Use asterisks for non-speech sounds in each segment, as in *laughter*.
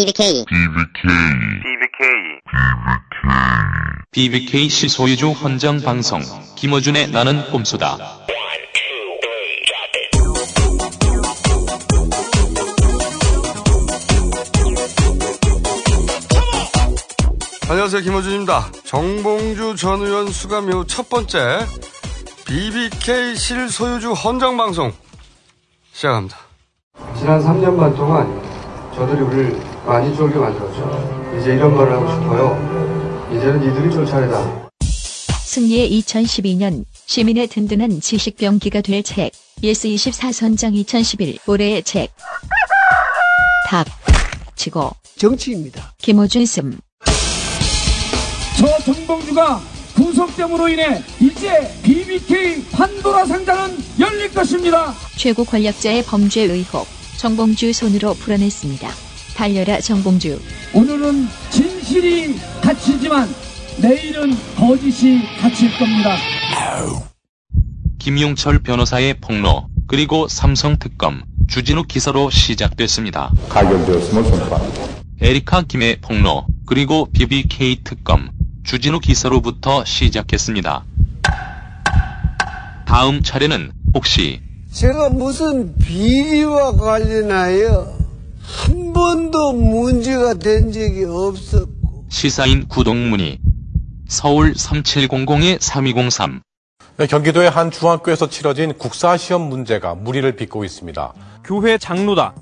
BBK BBK 시 소유주 헌정 방송 김어준의 나는 꼼수다. 안녕하세요 김호준입니다. 정봉주 전 의원 수감 이후 첫 번째 BBK 실소유주 헌정 방송 시작합니다. 지난 3년 반 동안 저들이 우리를 많이 쫄게 만들었죠. 이제 이런 말을 하고 싶어요. 이제는 니들이 쫄 차례다. 승리의 2012년 시민의 든든한 지식병기가 될 책. 예스24 선정 2011 올해의 책. 닥. 치고. 정치입니다. 김어준 씀. 저 정봉주가 구속됨으로 인해 이제 BBK 판도라 상자는 열릴 것입니다. 최고 권력자의 범죄 의혹. 정봉주 손으로 풀어냈습니다. 달려라 정봉주. 오늘은 진실이 갇히지만 내일은 거짓이 갇힐 겁니다. 김용철 변호사의 폭로 그리고 삼성 특검 주진우 기사로 시작됐습니다. 가결되었음을 선포합니다. 에리카 김의 폭로 그리고 BBK 특검 주진우 기사로부터 시작했습니다. 다음 차례는 혹시 제가 무슨 비리와 관련하여 한 번도 문제가 된 적이 없었고 시사인 구동문이 서울 3700-3203 네, 경기도의 한 중학교에서 치러진 국사시험 문제가 무리를 빚고 있습니다. 교회 장로다.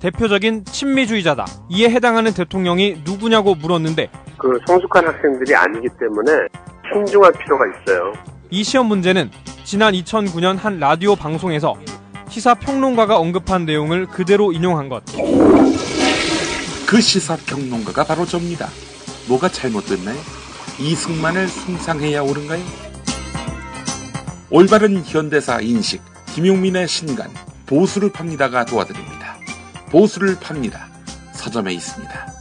대표적인 친미주의자다. 이에 해당하는 대통령이 누구냐고 물었는데 그 성숙한 학생들이 아니기 때문에 신중할 필요가 있어요. 이 시험 문제는 지난 2009년 한 라디오 방송에서 시사 평론가가 언급한 내용을 그대로 인용한 것. 그 시사 평론가가 바로 접니다. 뭐가 잘못됐나요? 이승만을 숭상해야 옳은가요? 올바른 현대사 인식, 김용민의 신간, 보수를 팝니다가 도와드립니다. 보수를 팝니다. 서점에 있습니다.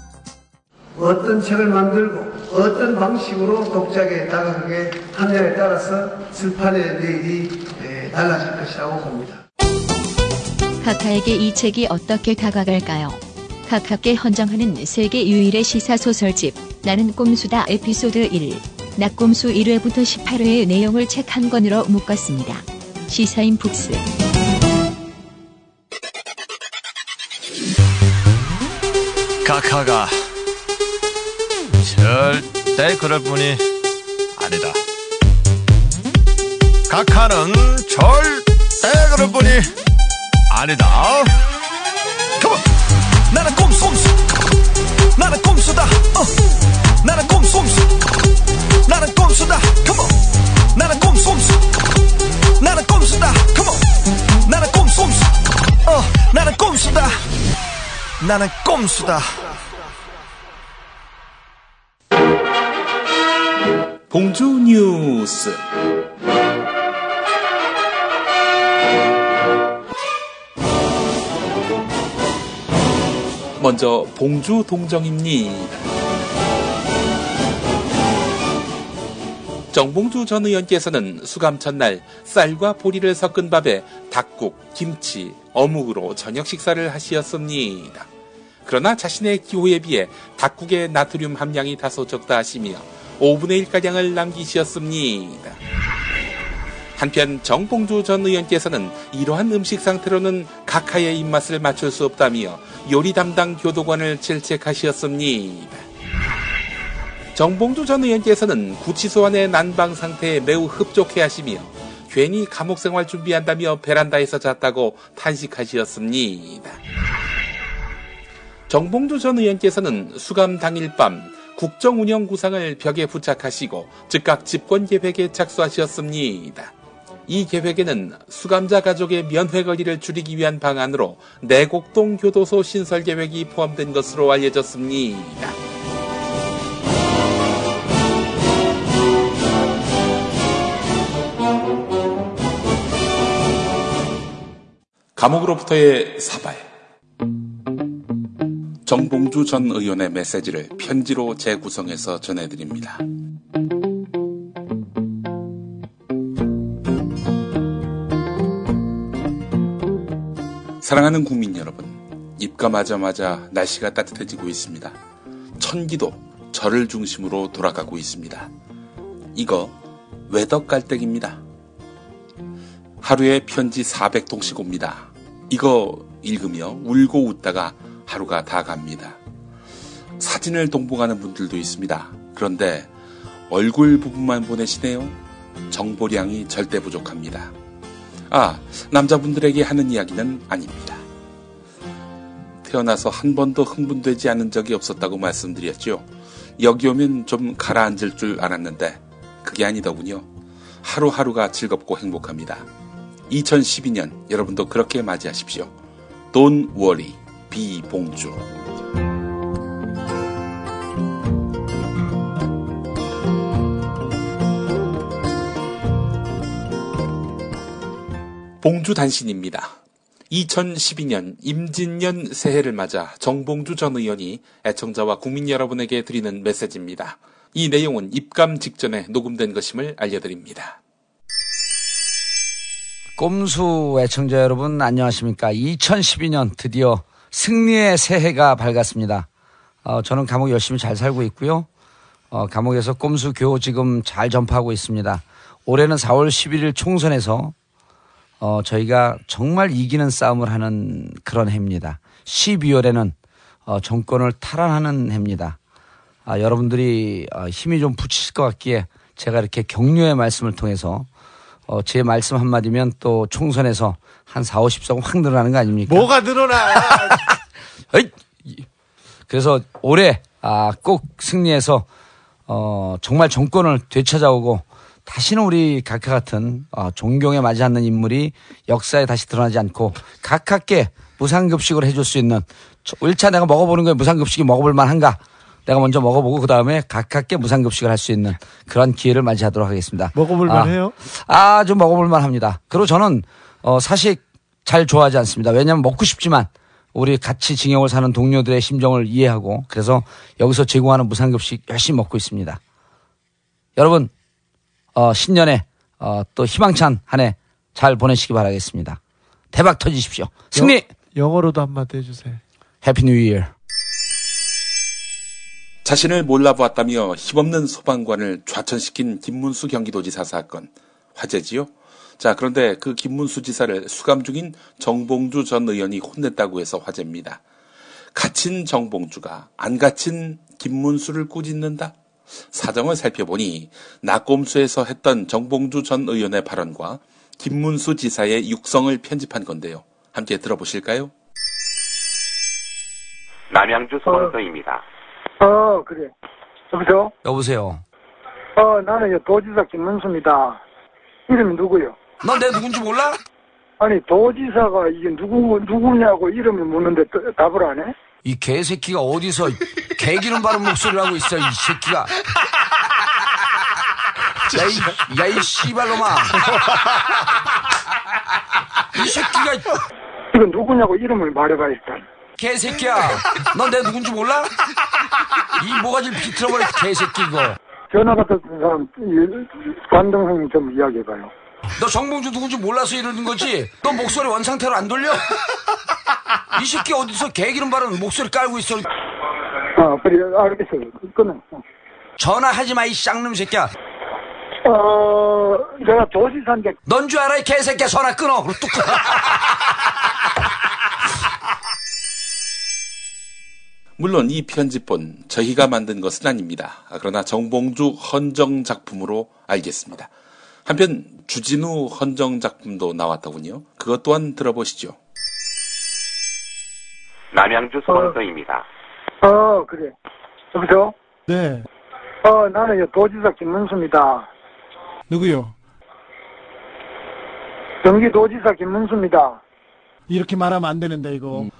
어떤 책을 만들고 어떤 방식으로 독자에게 다가가게 하냐에 따라서 출판의 내일이 에, 달라질 것이라고 봅니다. 카카에게 이 책이 어떻게 다가갈까요? 카카께 헌정하는 세계 유일의 시사 소설집 나는 꼼수다 에피소드 1 낙꼼수 1회부터 18회의 내용을 책 한 권으로 묶었습니다. 시사인 북스 카카가 절대 그럴 뿐이 아니다. 카카는 절대 그럴 뿐이 아니다. 컴온! 나는 꼼수 꼼수. 나는 꼼수다. 어. 나는 꼼수 꼼수. 나는 꼼수다. 컴온 나는 꼼수 꼼수. 나는 꼼수다. 컴온 나는 꼼수 꼼수. 어. 나는 꼼수다. 나는 꼼수다. 봉주 뉴스. 먼저 봉주 동정입니다. 정봉주 전 의원께서는 수감 첫날 쌀과 보리를 섞은 밥에 닭국, 김치, 어묵으로 저녁 식사를 하시었습니다. 그러나 자신의 기호에 비해 닭국의 나트륨 함량이 다소 적다 하시며 5분의 1가량을 남기시었습니다. 한편 정봉주 전 의원께서는 이러한 음식 상태로는 각하의 입맛을 맞출 수 없다며 요리 담당 교도관을 질책하시었습니다. 정봉주 전 의원께서는 구치소 안의 난방 상태에 매우 흡족해 하시며 괜히 감옥 생활 준비한다며 베란다에서 잤다고 탄식하시었습니다. 정봉주 전 의원께서는 수감 당일 밤 국정운영 구상을 벽에 부착하시고 즉각 집권 계획에 착수하셨습니다. 이 계획에는 수감자 가족의 면회 거리를 줄이기 위한 방안으로 내곡동 교도소 신설 계획이 포함된 것으로 알려졌습니다. 감옥으로부터의 사발. 정봉주 전 의원의 메시지를 편지로 재구성해서 전해드립니다. 사랑하는 국민 여러분, 입감하자마자 날씨가 따뜻해지고 있습니다. 천기도 절을 중심으로 돌아가고 있습니다. 이거 외덕 깔때기입니다. 하루에 편지 400통씩 옵니다. 이거 읽으며 울고 웃다가 하루가 다 갑니다. 사진을 동봉하는 분들도 있습니다. 그런데 얼굴 부분만 보내시네요. 정보량이 절대 부족합니다. 아, 남자분들에게 하는 이야기는 아닙니다. 태어나서 한 번도 흥분되지 않은 적이 없었다고 말씀드렸죠. 여기 오면 좀 가라앉을 줄 알았는데 그게 아니더군요. 하루하루가 즐겁고 행복합니다. 2012년 여러분도 그렇게 맞이하십시오. Don't worry, 비봉주. 봉주 단신입니다. 2012년 임진년 새해를 맞아 정봉주 전 의원이 애청자와 국민 여러분에게 드리는 메시지입니다. 이 내용은 입감 직전에 녹음된 것임을 알려드립니다. 꼼수 애청자 여러분 안녕하십니까. 2012년 드디어 승리의 새해가 밝았습니다. 어, 저는 감옥 열심히 잘 살고 있고요. 어, 감옥에서 꼼수 교 지금 잘 전파하고 있습니다. 올해는 4월 11일 총선에서 어, 저희가 정말 이기는 싸움을 하는 그런 해입니다. 12월에는 어, 정권을 탈환하는 해입니다. 아, 여러분들이 어, 힘이 좀 붙이실 것 같기에 제가 이렇게 격려의 말씀을 통해서 어, 제 말씀 한마디면 또 총선에서 한 4, 50석 확 늘어나는 거 아닙니까? 뭐가 늘어나? *laughs* 그래서 올해 아, 꼭 승리해서 어, 정말 정권을 되찾아오고 다시는 우리 각하 같은 어, 존경에 맞지 않는 인물이 역사에 다시 드러나지 않고 각하께 무상급식을 해줄 수 있는 1차 내가 먹어보는 거에 무상급식이 먹어볼 만한가 내가 먼저 먹어보고 그 다음에 각하께 무상급식을 할 수 있는 그런 기회를 맞이하도록 하겠습니다. 먹어볼 만해요? 아, 좀 먹어볼 만 합니다. 그리고 저는 어, 사식 잘 좋아하지 않습니다. 왜냐하면 먹고 싶지만 우리 같이 징역을 사는 동료들의 심정을 이해하고 그래서 여기서 제공하는 무상급식 열심히 먹고 있습니다. 여러분 어, 신년에 어, 또 희망찬 한 해 잘 보내시기 바라겠습니다. 대박 터지십시오. 승리! 영어로도 한마디 해주세요. Happy New Year. 자신을 몰라보았다며 힘없는 소방관을 좌천시킨 김문수 경기도지사 사건 화제지요. 자 그런데 그 김문수 지사를 수감 중인 정봉주 전 의원이 혼냈다고 해서 화제입니다. 갇힌 정봉주가 안 갇힌 김문수를 꾸짖는다? 사정을 살펴보니 낙곰수에서 했던 정봉주 전 의원의 발언과 김문수 지사의 육성을 편집한 건데요. 함께 들어보실까요? 남양주 소방서입니다. 어, 그래. 여보세요? 여보세요. 어, 나는 도지사 김문수입니다. 이름이 누구요? 넌내 누군지 몰라? 아니, 도지사가 이게 누구, 누구냐고 이름을 묻는데 또 답을 안 해? 이 개새끼가 어디서 개기름 바른 목소리를 하고 있어, 이 새끼가. 야, 이, 야, 이 씨발놈아. 이 새끼가. 이건 누구냐고 이름을 말해봐, 일단. 개새끼야. 넌내 누군지 몰라? 이 모가지를 비틀어버린 개새끼 이거. 전화 받았던 사람, 관동생 좀 이야기해봐요. 너 정봉주 누군지 몰라서 이러는 거지? 너 목소리 원상태로 안 돌려? 이 새끼 어디서 개기름 바른 목소리 깔고 있어. 어, 그래, 알겠어. 끊어. 어. 전화하지 마, 이 쌍놈 새끼야. 어, 내가 도지사인데. 넌줄 알아, 이 개새끼야. 전화 끊어. 그리고 뚝 끊어. *laughs* 물론 이 편집본 저희가 만든 것은 아닙니다. 그러나 정봉주 헌정 작품으로 알겠습니다. 한편 주진우 헌정 작품도 나왔더군요. 그것 또한 들어보시죠. 남양주 소방서입니다. 어, 그래. 여보세요? 네. 어, 나는 도지사 김문수입니다. 누구요? 경기도지사 김문수입니다. 이렇게 말하면 안 되는데 이거. 음.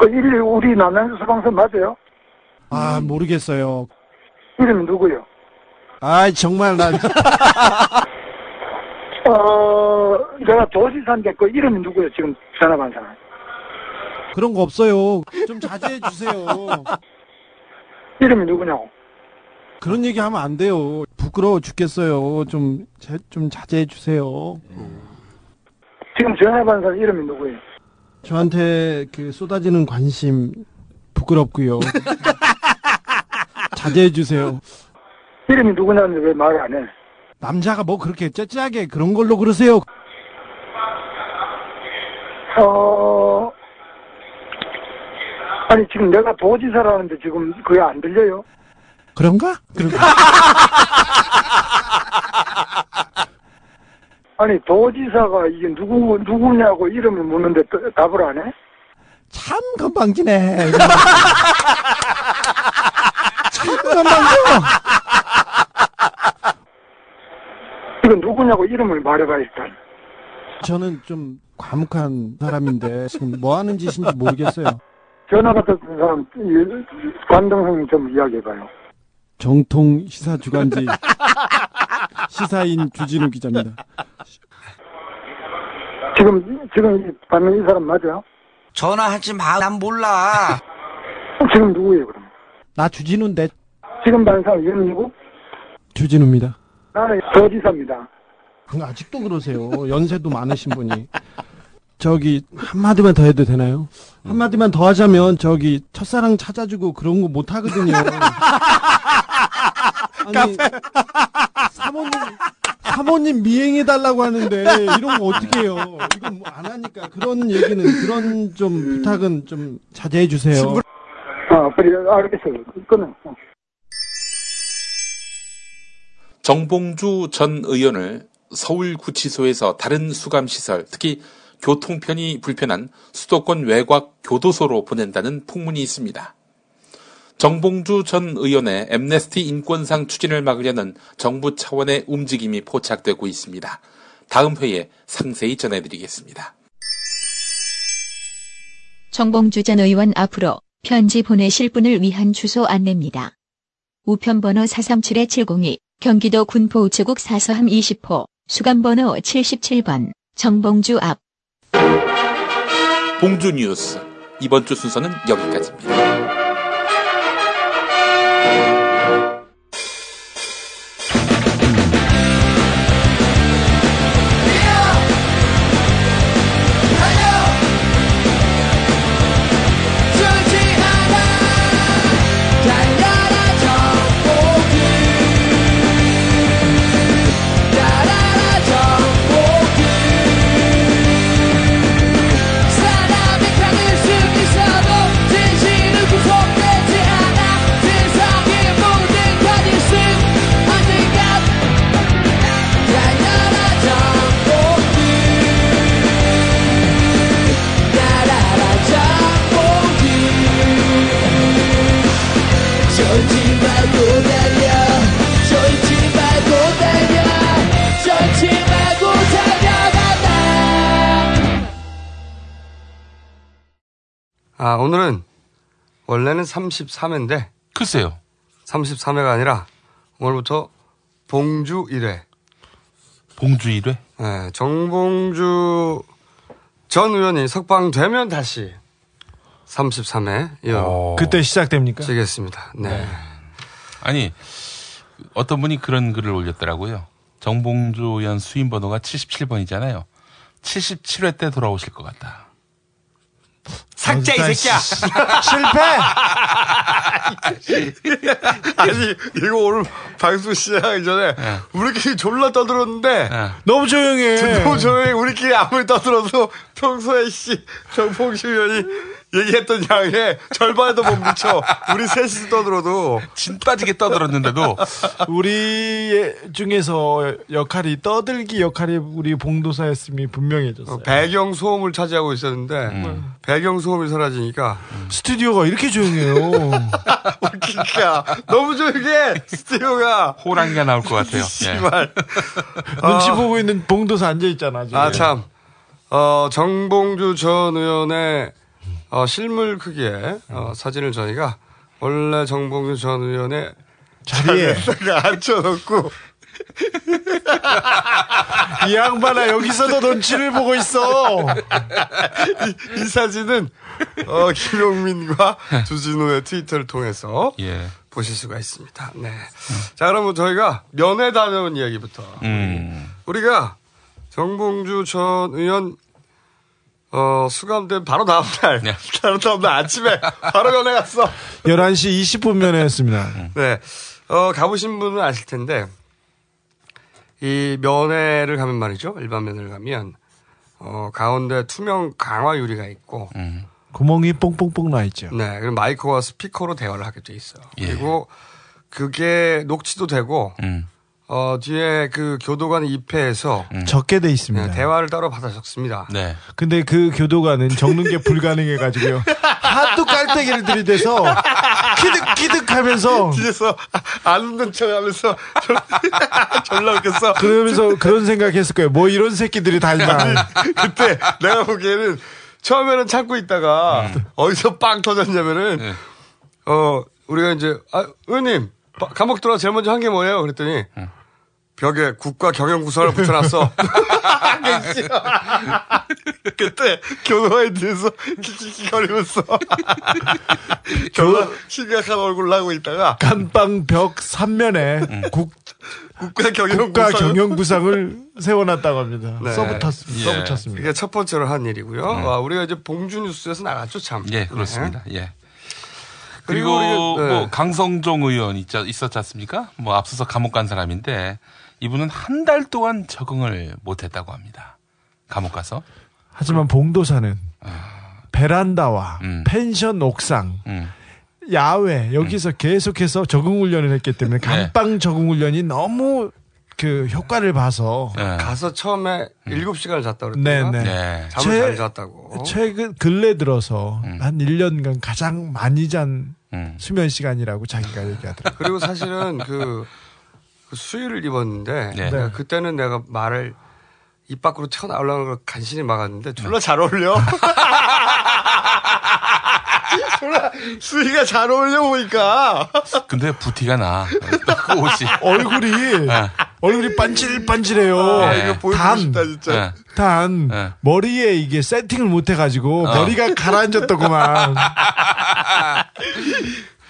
그 일, 우리 남양주 소방서 맞아요? 아 모르겠어요. 이름이 누구요? 아 정말 난. *laughs* 어, 내가 도지사인데 그 이름이 누구요? 지금 전화 받은 사람. 그런 거 없어요. 좀 자제해 주세요. 이름이 누구냐고. 그런 얘기 하면 안 돼요. 부끄러워 죽겠어요. 좀, 자, 좀 자제해 주세요. 지금 전화 받은 사람 이름이 누구예요? 저한테 그 쏟아지는 관심 부끄럽고요. *laughs* 자제해 주세요. 이름이 누구냐는데 왜 말을 안 해? 남자가 뭐 그렇게 째째하게 그런 걸로 그러세요? 어, 아니, 지금 내가 도지사라는데 지금 그게 안 들려요? 그런가? 그런가? *laughs* 아니, 도지사가 이게 누구, 누구냐고 이름을 묻는데 또 답을 안 해? 참 건방지네. *laughs* 참 건방져. 이건 누구냐고 이름을 말해봐, 일단. 저는 좀 과묵한 사람인데 지금 뭐 하는 짓인지 모르겠어요. 전화 받았던 사람, 이, 관동생 좀 이야기해봐요. 정통 시사 주간지 시사인 주진우 기자입니다. 지금, 지금 이 받는 이 사람 맞아? 전화하지 마. 난 몰라. 지금 누구예요, 그럼? 나 주진우인데 지금 받는 사람 이름 누구? 주진우입니다. 나는 도지사입니다. 그 아직도 그러세요. 연세도 많으신 분이. 저기 한마디만 더 해도 되나요? 한마디만 더 하자면 저기 첫사랑 찾아주고 그런 거 못 하거든요. 아니, 사모님 사모님 미행해 달라고 하는데 이런 거 어떻게 해요? 이건 뭐 안 하니까 그런 얘기는 그런 좀 부탁은 좀 자제해 주세요. 아, 그래, 알겠어요. 끊어. 어. 정봉주 전 의원을 서울구치소에서 다른 수감시설, 특히 교통편이 불편한 수도권 외곽 교도소로 보낸다는 풍문이 있습니다. 정봉주 전 의원의 엠네스티 인권상 추진을 막으려는 정부 차원의 움직임이 포착되고 있습니다. 다음 회에 상세히 전해드리겠습니다. 정봉주 전 의원 앞으로 편지 보내실 분을 위한 주소 안내입니다. 우편번호 437-702 경기도 군포 우체국 사서함 20호 수감번호 77번 정봉주 앞 봉주 뉴스 이번 주 순서는 여기까지입니다. 아, 오늘은 원래는 33회인데. 글쎄요. 33회가 아니라 오늘부터 봉주 1회. 봉주 1회? 네, 정봉주 전 의원이 석방되면 다시 33회. 이어 그때 시작됩니까? 지겠습니다. 네. 아니 어떤 분이 그런 글을 올렸더라고요. 정봉주 의원 수임 번호가 77번이잖아요. 77회 때 돌아오실 것 같다. 삭제 이 새끼야. 실패. *laughs* 아니 이거 오늘 방송 시작하기 전에 우리끼리 졸라 떠들었는데 너무 조용해. 너무 조용해. 우리끼리 아무리 떠들어도 평소에 씨 정봉주 의원이 얘기했던 양의 절반에도 못 미쳐. 우리 셋이 떠들어도 진 빠지게 떠들었는데도 우리 중에서 역할이 떠들기 역할이 우리 봉도사였음이 분명해졌어요. 어, 배경 소음을 차지하고 있었는데 배경 소음이 사라지니까 스튜디오가 이렇게 조용해요. *laughs* 웃기니까 너무 조용해 스튜디오가 호랑이가 나올 것 같아요. *laughs* 예. 씨발 눈치 어. 보고 있는 봉도사 앉아 있잖아. 지금. 아, 참. 어, 정봉주 전 의원의 어, 실물 크기의 어, 사진을 저희가 원래 정봉주 전 의원의 자리에 *laughs* 앉혀놓고 *laughs* 이 양반아 여기서도 눈치를 보고 있어. 이, 이 사진은 어, 김용민과 주진우의 트위터를 통해서 예. 보실 수가 있습니다. 네. 자, 그러면 저희가 면회 다녀온 이야기부터. 음. 우리가 정봉주 전 의원 어, 수감된 바로 다음날, 바로 *laughs* 다음날 아침에 바로 면회 갔어. 11시 20분 면회였습니다. 네. 어, 가보신 분은 아실 텐데, 이 면회를 가면 말이죠. 일반 면회를 가면, 어, 가운데 투명 강화 유리가 있고, 구멍이 뽕뽕뽕 나 있죠. 네. 그리고 마이크와 스피커로 대화를 하게 돼 있어요. 예. 그리고 그게 녹취도 되고, 음. 어, 뒤에 그 교도관 입회해서 적게 돼 있습니다. 네, 대화를 따로 받아 적습니다. 네. 근데 그 교도관은 적는 게 불가능해 가지고요. *laughs* 하도 깔때기를 들이대서 키득키득 하면서 뒤에서 안 웃는 척 하면서 *laughs* 졸라 웃겼어. 그러면서 그런 생각했을 거예요. 뭐 이런 새끼들이 다 있나. 그때 내가 보기에는 처음에는 참고 있다가 어디서 빵 터졌냐면은 어 우리가 이제 아 의원님 바- 감옥 들어가 제일 먼저 한 게 뭐예요? 그랬더니 벽에 국가 경영 구설을 붙여놨어. *laughs* 그때 교도관에 대해서 키키키 거리면서 졸라 심각한 얼굴 나고 있다가 감방 벽 3면에 국, 국가 경영 국가 구상을- 경영구상을 세워놨다고 합니다. 네. 써붙었, 예. 써붙였습니다. 이게 첫 번째로 한 일이고요. 와, 우리가 이제 봉주 뉴스에서 나갔죠, 참. 예, 그렇습니다. 예. 그리고 그리고 우리가- 네. 뭐 강성종 의원 있, 있었지 않습니까? 뭐 앞서서 감옥 간 사람인데 이분은 한 달 동안 적응을 못했다고 합니다. 감옥 가서. 하지만 봉도사는 베란다와 음. 펜션 옥상, 음. 야외 여기서 계속해서 적응 훈련을 했기 때문에 네. 감방 적응 훈련이 너무 그 효과를 봐서 가서 처음에 7시간을 잤다 네, 그랬더니 네. 잠을 최- 잘 잤다고. 최근 근래 들어서 음. 한 1년간 가장 많이 잔 수면 시간이라고 자기가 얘기하더라고요. 그리고 사실은 그, 그 수의를 입었는데 네. 내가 그때는 내가 말을 입 밖으로 튀어나오려는 걸 간신히 막았는데 졸라 잘 어울려. *laughs* 졸라 수의가 잘 어울려 보니까. 근데 부티가 나. 그 옷이. 얼굴이 얼굴이 반질반질해요. 아, 이거 단, 싶다, 진짜. 단 네. 머리에 이게 세팅을 못 해가지고 어. 머리가 가라앉았더구만. *laughs*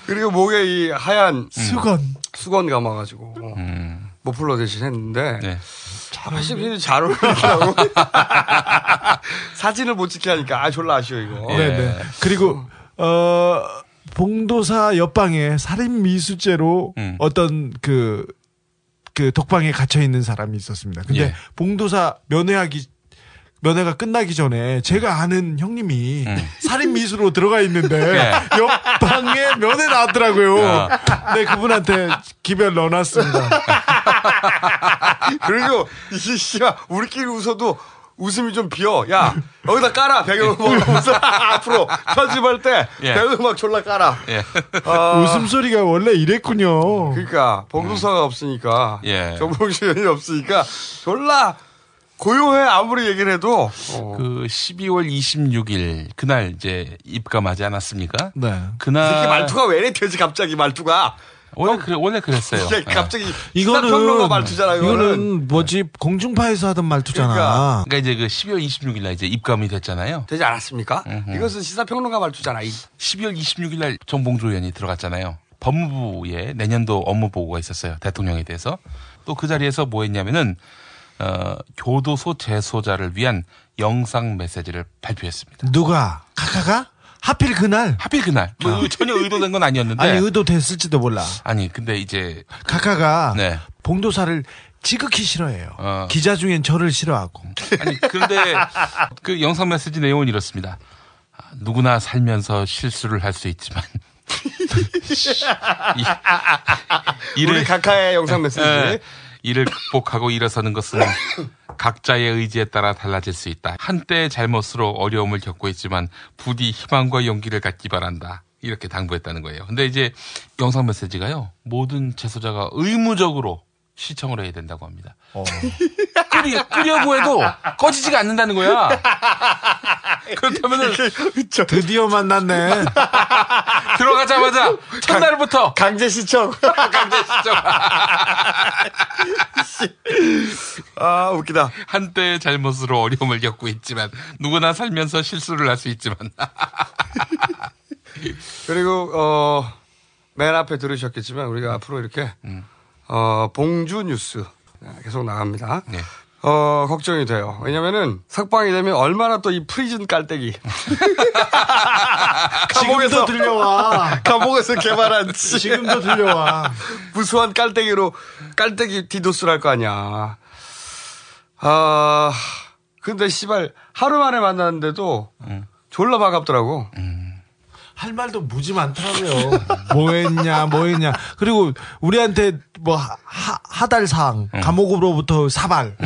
그리고 목에 이 하얀 수건 수건 감아가지고 머플러 대신 했는데 네. 사실 잘 어울리더라고. *laughs* 사진을 못 찍게 하니까 아 졸라 아쉬워 이거. 네네. 그리고 어 봉도사 옆방에 살인 미수죄로 음. 어떤 그, 그 독방에 gat혀 있는 사람이 있었습니다. 근데 예. 봉도사 면회하기 면회가 끝나기 전에 제가 아는 형님이 살인 미수로 들어가 있는데 음. 예. 옆방에 면회 나왔더라고요. 어. 네 그분한테 기별 넣어놨습니다. 그리고 이게 씨발 우리끼리 웃어도 웃음이 좀 비어. 야 여기다 깔아 배경음악 웃어 앞으로 편집할 때 예. 배경음악 졸라 깔아. 예. 아, 웃음소리가 원래 이랬군요. 그러니까 봉도사가 없으니까 예. 정봉주연이 없으니까 졸라 고요해 아무리 얘기를 해도 어. 그 12월 26일 그날 이제 입감하지 않았습니까? 네. 그날 이렇게 말투가 왜 이래 되지 갑자기 말투가 원래 그래 원래 그랬어요. 이게 예. 갑자기 이거는 시사평론가 말투잖아 이거는. 이거는 뭐지 공중파에서 하던 말투잖아. 그러니까. 그러니까 이제 그 12월 26일 날 이제 입감이 됐잖아요. 되지 않았습니까? 이것은 시사평론가 말투잖아. 이 12월 26일 날 정봉주 의원이 들어갔잖아요. 법무부에 내년도 업무 보고가 있었어요. 대통령에 대해서. 또 그 자리에서 뭐 했냐면은 어, 교도소 재소자를 위한 영상 메시지를 발표했습니다. 누가 카카가 하필 그날 하필 그날 뭐 전혀 의도된 건 아니었는데 아니 의도됐을지도 몰라. 아니, 근데 이제 카카가 네. 봉도사를 지극히 싫어해요. 어. 기자 중엔 저를 싫어하고. 아니 그런데 그 영상 메시지 내용은 이렇습니다. 아, 누구나 살면서 실수를 할 수 있지만 *laughs* 이- 우리 각하의 영상 메시지. 예, 이를 극복하고 일어서는 것은 각자의 의지에 따라 달라질 수 있다. 한때의 잘못으로 어려움을 겪고 있지만 부디 희망과 용기를 갖기 바란다. 이렇게 당부했다는 거예요. 근데 이제 영상 메시지가요. 모든 재소자가 의무적으로 시청을 해야 된다고 합니다. *laughs* 끄리, 끄려고 해도 꺼지지가 않는다는 거야. 그렇다면은 드디어 만났네. *laughs* 들어가자마자 첫날부터 강제 시청. *laughs* 강제 시청. 아 웃기다. 한때의 잘못으로 어려움을 겪고 있지만 누구나 살면서 실수를 할 수 있지만 그리고 어, 맨 앞에 들으셨겠지만 우리가 앞으로 이렇게 음. 어, 봉주 뉴스 네, 계속 나갑니다. 네. 어, 걱정이 돼요. 왜냐면은 석방이 되면 얼마나 또 이 prison 깔때기. *laughs* 지금도 들려와. *laughs* 감옥에서 개발한 지- 지금도 들려와. *laughs* 무수한 깔때기로 깔때기 디도스를 할 거 아니야. 아, 근데 씨발 하루 만에 만났는데도 졸라 반갑더라고. 할 말도 무지 많더라고요. 뭐 했냐, 뭐 했냐. 그리고 우리한테 뭐 하, 하달상, 감옥으로부터 사발.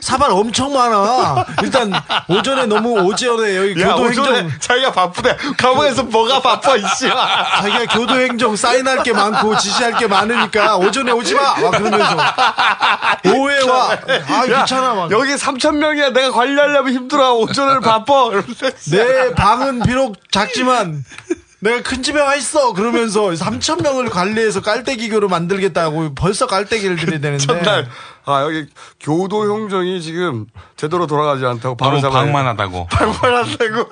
사발 엄청 많아. 일단 오전에 너무 오전에 여기 야, 교도행정. 오전에 자기가 바쁘대. 감옥에서 뭐가 바빠, 이씨. 자기가 교도행정 사인할 게 많고 지시할 게 많으니까 오전에 오지 마! 막 그러면서. 오해와. 아, 귀찮아. 막. 여기 3천 명이야. 내가 관리하려면 힘들어. 오전을 바빠. 내 방은 비록 작지만 내가 큰 집에 와 있어 그러면서 *laughs* 3천 명을 관리해서 깔때기교로 만들겠다고 벌써 깔때기를 들이대는데 *laughs* 첫날 아 여기 교도 형정이 지금 제대로 돌아가지 않다고 바로 잡아야 방만하다고. *laughs* 방만하다고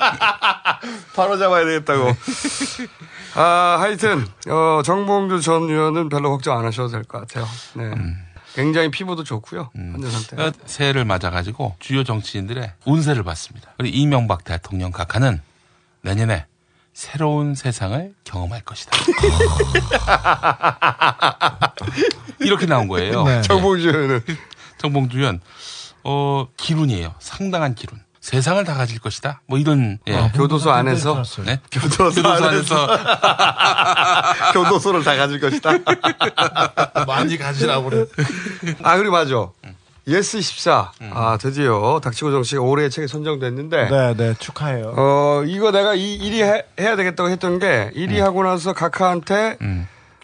바로 잡아야 되겠다고. 아 하여튼 어, 정봉주 전 의원은 별로 걱정 안 하셔도 될 것 같아요. 네. 굉장히 피부도 좋고요. 현재 상태. 그 새해를 맞아가지고 주요 정치인들의 운세를 봤습니다. 그리고 이명박 대통령 각하는 내년에 새로운 세상을 경험할 것이다. *laughs* 이렇게 나온 거예요. 네. 정봉주 의원은. 정봉주 의원, 어, 길운이에요. 상당한 길운. 세상을 다 가질 것이다. 뭐 이런 예. 어, 교도소 안에서 네? 교도소, 안에서 *laughs* 교도소를 다 가질 것이다. 많이 가지라고 그래. 아 그리고 맞아. 예스 24. 아 드디어 닥치고 정치가 올해의 책에 선정됐는데. 네, 네, 축하해요. 어 이거 내가 이 1위 해, 해야 되겠다고 했던 게 1위 하고 나서 각하한테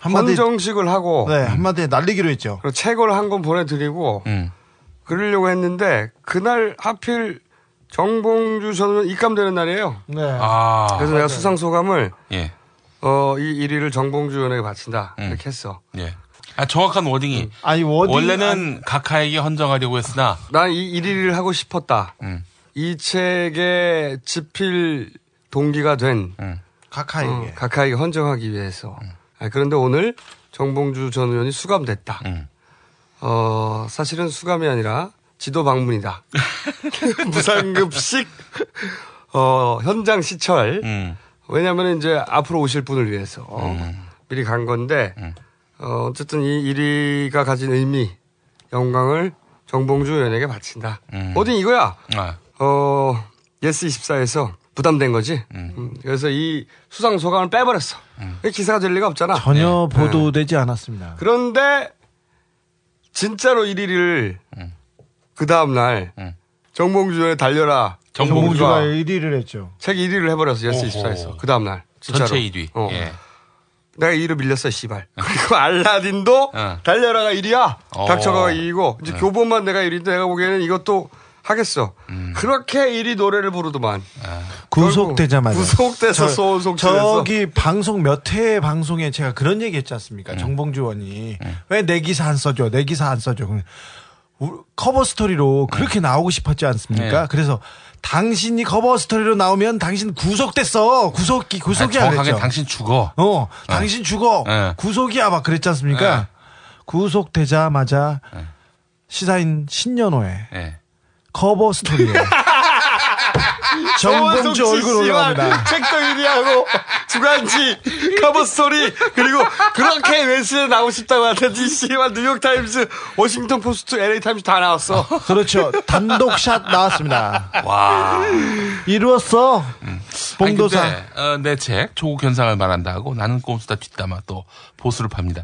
한마디- 헌정식을 하고 네, 한마디에 날리기로 했죠. 그리고 책을 한 권 보내 드리고 그러려고 했는데 그날 하필 정봉주 전 의원 입감되는 날이에요. 네. 아. 그래서 내가 수상 소감을 예. 어, 이 1위를 정봉주 의원에게 바친다 이렇게 했어. 예. 아, 정확한 wording이. 아니, wording- 원래는 각하에게 헌정하려고 했으나. 난 이 1위를 하고 싶었다. 음. 이 책의 집필 동기가 된 각하에게. 어, 각하에게 헌정하기 위해서. 아, 그런데 오늘 정봉주 전 의원이 수감됐다. 어, 사실은 수감이 아니라 지도 방문이다. *laughs* 무상급식 어, 현장 시철. 왜냐하면 이제 앞으로 오실 분을 위해서 미리 간 건데 어, 어쨌든 이 1위가 가진 의미, 영광을 정봉주 의원에게 바친다. wording 이거야? 아. 어, 예스 24에서 부담된 거지. 음, 그래서 이 수상 소감을 빼버렸어. 기사가 될 리가 없잖아. 전혀 네. 보도되지 않았습니다. 그런데 진짜로 1위를 그 다음 날 정봉주 의원에 달려라. 정봉주가 1위를 했죠. 책 1위를 해버렸어. 예스 오호. 24에서. 그 다음 날. 진짜로. 전체 1위. 어. 예. 내가 2위로 밀렸어, 씨발. *laughs* 그리고 알라딘도 달려라가 1위야. 어. 닥쳐가가 2위고. 이제 교보만 내가 1위인데 내가 보기에는 이것도 하겠어. 그렇게 1위 노래를 부르더만. 구속되자마자. 구속돼서 저- 소송실에서. 저기 방송 몇 회 방송에 제가 그런 얘기 했지 않습니까? 정봉주 의원이. 왜 내 기사 안 써줘? 내 기사 안 써줘? 우- 커버 스토리로 그렇게 나오고 싶었지 않습니까? 네. 그래서 당신이 커버 스토리로 나오면 당신 구속됐어. 구속기, 구속이야. 아, 정확하게 그랬죠. 당신 죽어. 어, 당신 죽어. 네. 구속이야. 막 그랬지 않습니까? 구속되자마자 시사인 신년호에 예. 커버 스토리에 *laughs* 정봉주 얼굴 올라갑니다. 책도 1위하고 주간지 커버 스토리 그리고 그렇게 외신에 나오고 싶다고 하더니 씨발 뉴욕타임스 워싱턴 포스트 LA 타임스 다 나왔어. 그렇죠. 단독샷 나왔습니다. 와. 이루었어. 봉도사. 아니, 근데, 어, 내 책, 조국 현상을 말한다 하고 나는 꼼수다 뒷담화 또 보수를 팝니다.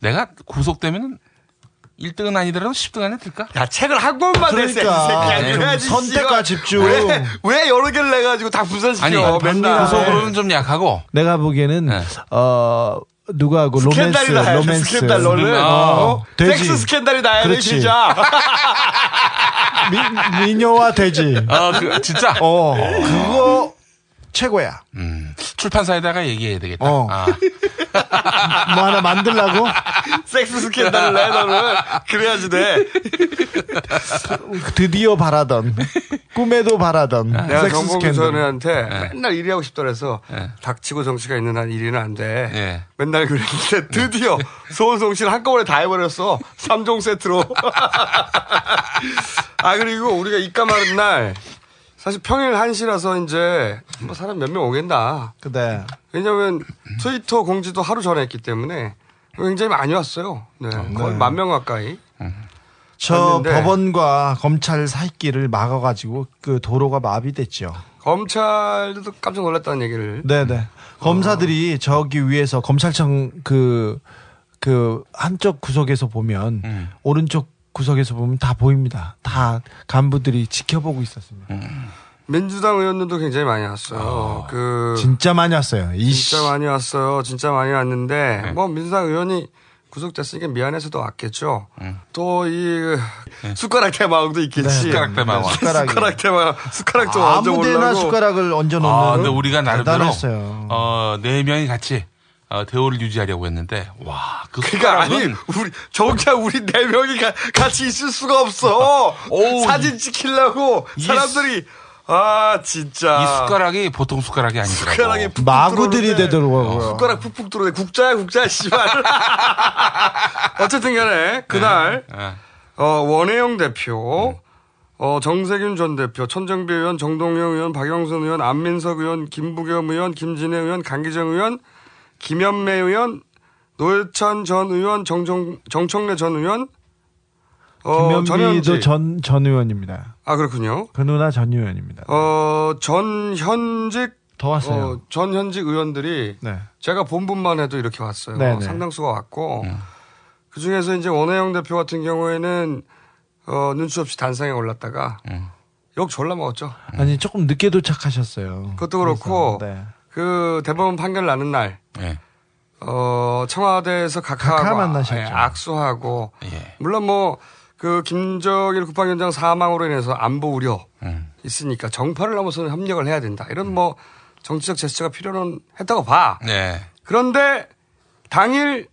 내가 구속되면은 1등은 아니더라도 10등 안에 들까? 야, 책을 한 권만 냈어, 이 그러니까. 새끼야. 좀 그래야지, 선택과. 집중. 왜, 왜 여러 개를 내가지고 다 부산시켜, 아니, 맨날. 구속으로는 좀 약하고. 내가 보기에는 어 누구하고 로맨스 스캔들이 나야 돼, 로맨스 스캔들, 너는. 어, 어? 돼지 섹스 스캔들이 나야 돼. 진짜. 미, 미녀와 돼지 아, 그, 진짜? 어 그거 최고야 음, 출판사에다가 얘기해야 되겠다. 어. 아. *laughs* 뭐 하나 만들라고 *laughs* 섹스 스캔들을 내, 너는. 그래야지 돼. *laughs* 드디어 바라던 꿈에도 바라던 내가 섹스 정봉주 스캔들 전 의원한테 맨날 1위 하고 싶다 그래서 닥치고 정치가 있는 한 1위는 안 돼. 예. 맨날 그랬는데 드디어 소원송 씨를 한꺼번에 다 해버렸어. 3종 세트로. 아 그리고 우리가 입가 마른 날 사실 평일 1시라서 이제 뭐 사람 몇 명 오겠나. 그래. 왜냐면 트위터 공지도 하루 전에 했기 때문에 굉장히 많이 왔어요. 네. 거의 네. 만명 가까이. 저 왔는데 법원과 검찰 사이길을 막아가지고 그 도로가 마비됐죠. 검찰도 깜짝 놀랐다는 얘기를. 네네. 검사들이 저기 위에서 검찰청 그, 그 한쪽 구석에서 보면 음. 오른쪽 구석에서 보면 다 보입니다. 다 간부들이 지켜보고 있었습니다. 민주당 의원들도 굉장히 많이 왔어요. 그 진짜 많이 왔어요. 이씨. 진짜 많이 왔어요. 진짜 많이 왔는데 뭐 민주당 의원이 구속됐으니까 미안해서도 왔겠죠. 또이 숟가락 대마왕도 있겠지. 네, 숟가락 대마왕. 숟가락, 숟가락 대마왕. 숟가락도 얹어 아무데나 보려고. 숟가락을 얹어 놓는. 아, 근데 우리가 나름대로 대단했어요. 어, 네 명이 같이 어, 대우를 유지하려고 했는데 와, 그 그러니까 아니 우리 정작 우리 네 명이 가- 같이 있을 수가 없어. *laughs* 오우, 사진 찍히려고 이 사람들이 아 진짜 이 숟가락이 보통 숟가락이 아니더라고. 숟가락이 푹푹 마구들이 되더라고요. 숟가락 푹푹 들어오네. 국자야 국자 씨발. *laughs* 어쨌든 간에 그날 예. 어, 원혜영 대표, 어, 정세균 전 대표, 천정배 의원, 정동영 의원, 박영선 의원, 안민석 의원, 김부겸 의원, 김진애 의원, 강기정 의원, 김현매 의원, 노회찬 전 의원, 정청, 정청래 전 의원, 어, 전현지. 김현미도 전, 전 의원입니다. 아, 그렇군요. 그 누나 전 의원입니다. 어, 전현직, 더 왔어요. 어, 전현직 의원들이 네. 제가 본 분만 해도 이렇게 왔어요. 네네. 상당수가 왔고 그 중에서 이제 원혜영 대표 같은 경우에는 어, 눈치 없이 단상에 올랐다가 욕 졸라 먹었죠. 아니, 조금 늦게 도착하셨어요. 그것도 그렇고 그래서, 네. 그 대법원 판결 나는 날 예. 어, 청와대에서 각하하고 각하 만나셨죠. 예, 악수하고 예. 물론 뭐 그 김정일 국방위원장 사망으로 인해서 안보 우려 음. 있으니까 정파를 넘어서는 협력을 해야 된다. 이런 뭐 정치적 제스처가 필요는 했다고 봐. 네. 그런데 당일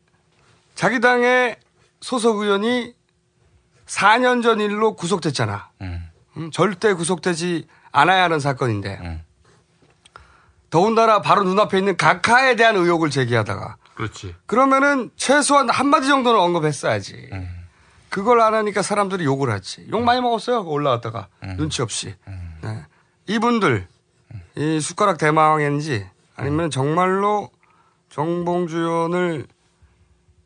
자기 당의 소속 의원이 4년 전 일로 구속됐잖아. 음. 음, 절대 구속되지 않아야 하는 사건인데. 음. 더군다나 바로 눈앞에 있는 각하에 대한 의혹을 제기하다가 그렇지. 그러면은 최소한 한마디 정도는 언급했어야지. 음. 그걸 안 하니까 사람들이 욕을 하지. 욕 많이 먹었어요. 올라갔다가. 음. 눈치 없이. 네. 이분들, 이 숟가락 대망인지 아니면 정말로 정봉주 의원을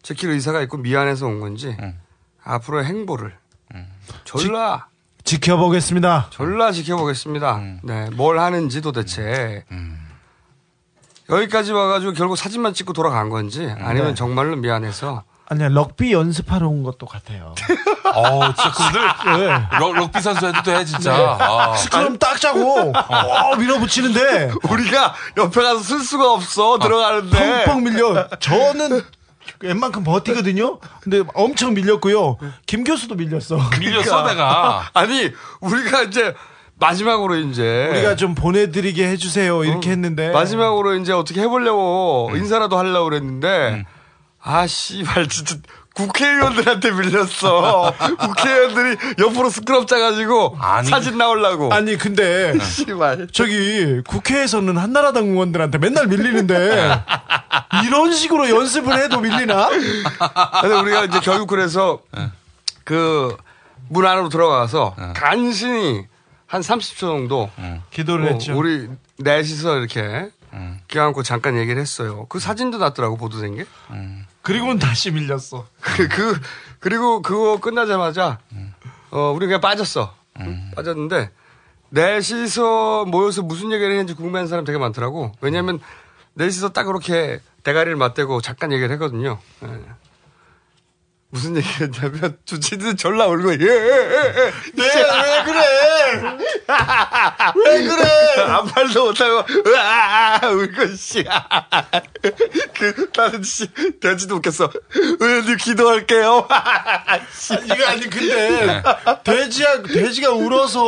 지킬 의사가 있고 미안해서 온 건지 음. 앞으로의 행보를 졸라, 지 켜보겠습니다. 졸라 지켜보겠습니다. 음. 네. 뭘 하는지 도대체. 여기까지 와가지고 결국 사진만 찍고 돌아간 건지 아니면 네. 정말로 미안해서 아니야, 럭비 연습하러 온 것도 같아요. *laughs* 어, 진짜 그들 네. 럭, 럭비 선수 해도 돼, 진짜. 아. 스크럼 딱 짜고, *laughs* 어, 밀어붙이는데, 우리가 옆에 가서 쓸 수가 없어 들어가는데 펑펑 밀려. 저는 웬만큼 버티거든요? 근데 엄청 밀렸고요. 김 교수도 밀렸어. 밀렸어, 내가. 아니 우리가 이제 마지막으로 이제 우리가 좀 보내드리게 해주세요. 이렇게 했는데. 마지막으로 이제 어떻게 해보려고 음. 인사라도 하려고 그랬는데 아 씨발 진짜 국회의원들한테 밀렸어 *laughs* 국회의원들이 옆으로 스크럽 짜가지고 아니. 사진 나오려고 아니, 근데, 씨발 저기, 국회에서는 한나라당 의원들한테 맨날 밀리는데, 이런 식으로 연습을 해도 밀리나? 근데 우리가 이제 결국 그래서 그 문 안으로 들어가서 간신히 한 30초 정도 기도를 어, 했죠. 우리 넷이서 이렇게 껴안고 잠깐 얘기를 했어요. 그 사진도 났더라고 보도된 게. 그리고는 다시 밀렸어. 그, 그 그리고 그거 끝나자마자 어 우리 그냥 빠졌어. 빠졌는데 넷이서 모여서 무슨 얘기를 했는지 궁금해하는 사람 되게 많더라고. 왜냐하면 넷이서 딱 그렇게 대가리를 맞대고 잠깐 얘기를 했거든요. 예. 무슨 얘기였냐면 주치는 졸라 울고 예, 예, 예, 예. 네, 왜 그래? *laughs* 왜 그래? 아무 말도 못하고 으아 울고 씨. *laughs* 그 나는 씨 돼지도 웃겼어. 의원님 기도할게요. *laughs* 씨. 이거 아니 근데 돼지야 돼지가 울어서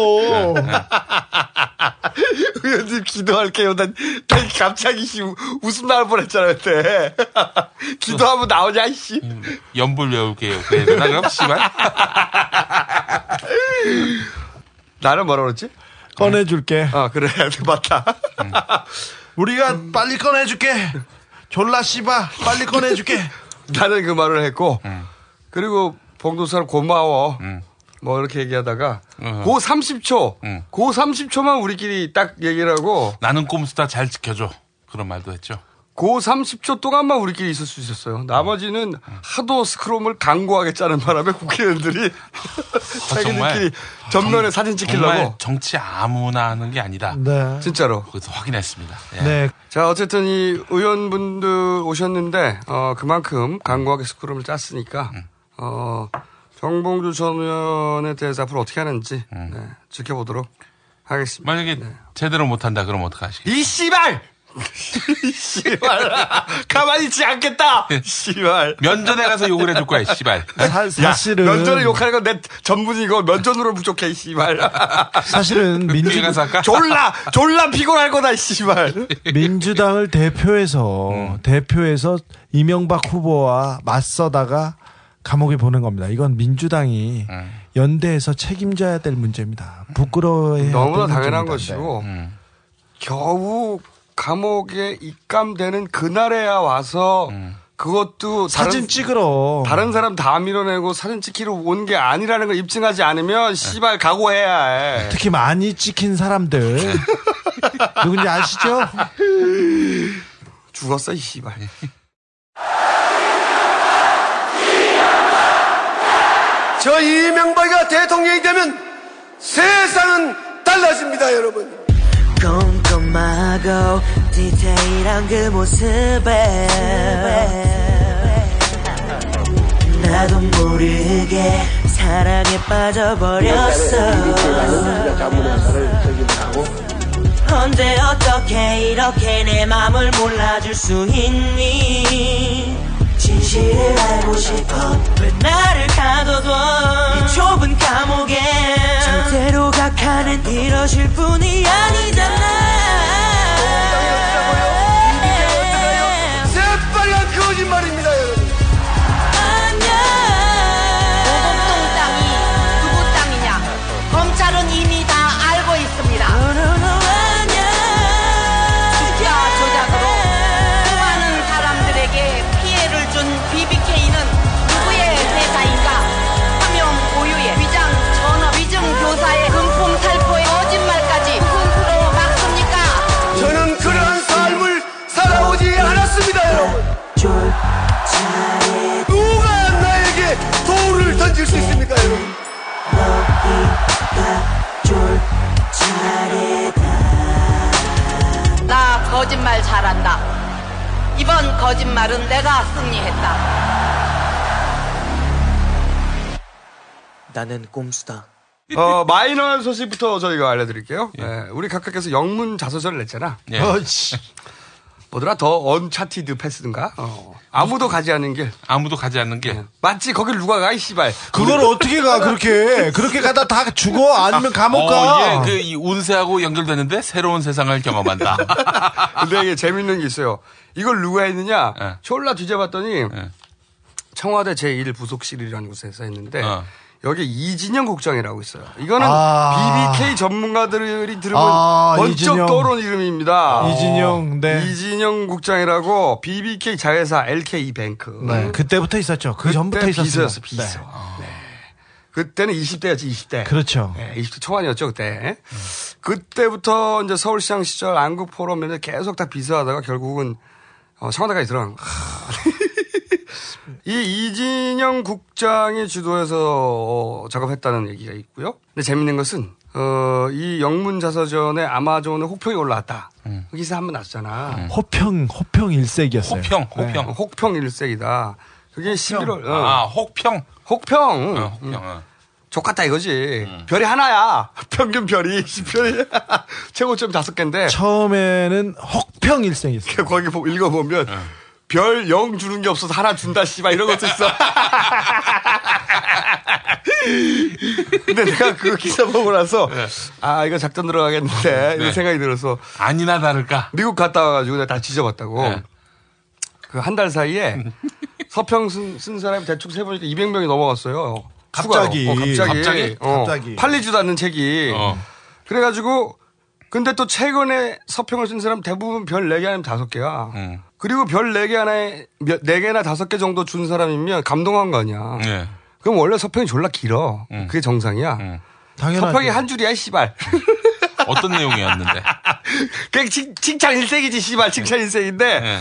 의원님 기도할게요. 난, 난 갑자기 씨 우- 웃음 나올 뻔했잖아 그때. 기도하면 나오냐 씨. 연불 외울게요. 그래야 되나, 그럼, 씨발? 나는 뭐라 그랬지? 꺼내줄게. 아 그래 *laughs* 맞다. 우리가 빨리 꺼내줄게. 졸라 씨바 빨리 꺼내줄게. *laughs* 나는 그 말을 했고 그리고 봉도사를 고마워. 뭐 이렇게 얘기하다가 어. 그 30초, 응. 그 30초만 우리끼리 딱 얘기를 하고 나는 꼼수다 잘 지켜줘. 그런 말도 했죠. 그 30초 동안만 우리끼리 있을 수 있었어요. 나머지는 하도 스크롬을 강고하게 짜는 바람에 국회의원들이 *laughs* 자기들끼리 전면에 사진 찍히려고 정말 정치 아무나 하는 게 아니다. 네. 진짜로. 그래서 확인했습니다. 예. 네. 자, 어쨌든 이 의원분들 오셨는데, 어, 그만큼 강고하게 스크럼을 짰으니까, 어, 정봉주 전 의원에 대해서 앞으로 어떻게 하는지, 네, 지켜보도록 하겠습니다. 만약에 제대로 못한다 그러면 어떡하시겠어요? 이 씨발! 이 씨발! 가만히 있지 않겠다! 씨발. 면전에 가서 욕을 해줄 거야, 씨발. 사, 사실은 야, 면전에 욕하는 건 내 전문이고, 면전으로 부족해, 이 씨발. 사실은 *laughs* 민주 가서? 졸라, 졸라 피곤할 거다, 이 씨발. 민주당을 대표해서 음. 대표해서 이명박 후보와 맞서다가 감옥에 보낸 겁니다. 이건 민주당이 음. 연대해서 책임져야 될 문제입니다. 부끄러워해야 너무나 될 당연한. 것이고, 음. 겨우 감옥에 입감되는 그날에야 와서 음. 그것도 다른, 사진 찍으러 다른 사람 다 밀어내고 사진 찍히러 온게 아니라는 걸 입증하지 않으면 씨발 각오해야 해. 특히 많이 찍힌 사람들 *laughs* 누군지 아시죠? 죽었어 이 씨발. 저 이명박이가 대통령이 되면 세상은 달라집니다, 여러분. 꼼꼼하고 디테일한 그 모습에 나도 모르게 사랑에 빠져버렸어. 언제 어떻게 이렇게 내 맘을 몰라줄 수 있니? 진실을 알고 싶어. 왜 나를 가둬둬? 이 좁은 감옥에 절대로 각하는 이러실 분이 아니잖아 새빨간 거짓말 잘한다. 이번 거짓말은 내가 승리했다. 나는 꼼수다 어, 마이너한 소식부터 저희가 알려드릴게요. 네, 우리 각각께서 영문 자서전을 냈잖아. 예. *laughs* 뭐더라? The Uncharted Path든가? 어. 아무도 가지 않는 길. 아무도 가지 않는 게. 맞지? 거길 누가 가, 이 씨발. 그걸 어떻게 가 그렇게 그렇게 가다 다 죽어 아니면 감옥 가. 어, 이게 그이 운세하고 연결되는데 새로운 세상을 경험한다. *laughs* 근데 이게 재밌는 게 있어요. 이걸 누가 했느냐? 예. 졸라 뒤져봤더니 예. 청와대 제1 부속실이라는 곳에서 했는데 어. 여기 이진영 국장이라고 있어요. 이거는 아. BBK 전문가들이 들으면 아, 번쩍 이진영. 떠오르는 이름입니다. 이진영 네. 이진영 국장이라고 BBK 자회사 LK뱅크. 네, 그때부터 있었죠. 그 전부터 있었어요. 비서였어, 비서. 네. 그때는 20대였지, 20대. 그렇죠. 네, 20대 초반이었죠, 그때. 그때부터 이제 서울시장 시절 안국 포럼 면에 계속 다 비서하다가 결국은 어, 청와대까지 들어간 거야. 이 이진영 국장이 주도해서 어, 작업했다는 얘기가 있고요. 근데 재밌는 것은 어, 이 영문 자서전에 아마존에 혹평이 올라왔다. 그 기사 한 번 났잖아. 호평 호평 일색이었어요. 호평, 어, 호평. 혹평 일색이다. 그게 11월. 어. 아, 혹평. 혹평. 어, 혹평. 어. 족같다 이거지. 별이 하나야. *laughs* 평균 별이 10별이 *laughs* 최고점 다섯 개인데 처음에는 혹평 일색이었어요. *laughs* 거기 보- 읽어보면 별0 주는 게 없어서 하나 준다 씨발 이런 것도 있어. *laughs* 근데 내가 그 기사 보고 나서 아 이거 작전 들어가겠는데 이런 네. 생각이 들어서 아니나 다를까. 미국 갔다 와가지고 내가 다 뒤져봤다고. 네. 그한 달 사이에 *laughs* 서평 쓴, 쓴 사람이 대충 세보니까 200명이 넘어갔어요. 갑자기. 어, 갑자기. 갑자기? 어, 갑자기. 팔리지도 않는 책이. 어. 그래가지고 근데 또 최근에 서평을 쓴 사람 대부분 별 4개 아니면 5개야. 음. 그리고 별 4개 하나에 몇- 4개나 5개 정도 준 사람이면 감동한 거 아니야. 예. 그럼 원래 서평이 졸라 길어. 그게 정상이야. 당연하죠. 서평이 한 줄이야, 씨발. *laughs* 어떤 내용이었는데? *laughs* 그냥 칭, 칭찬 일색이지, 씨발. 칭찬 일색인데. 네.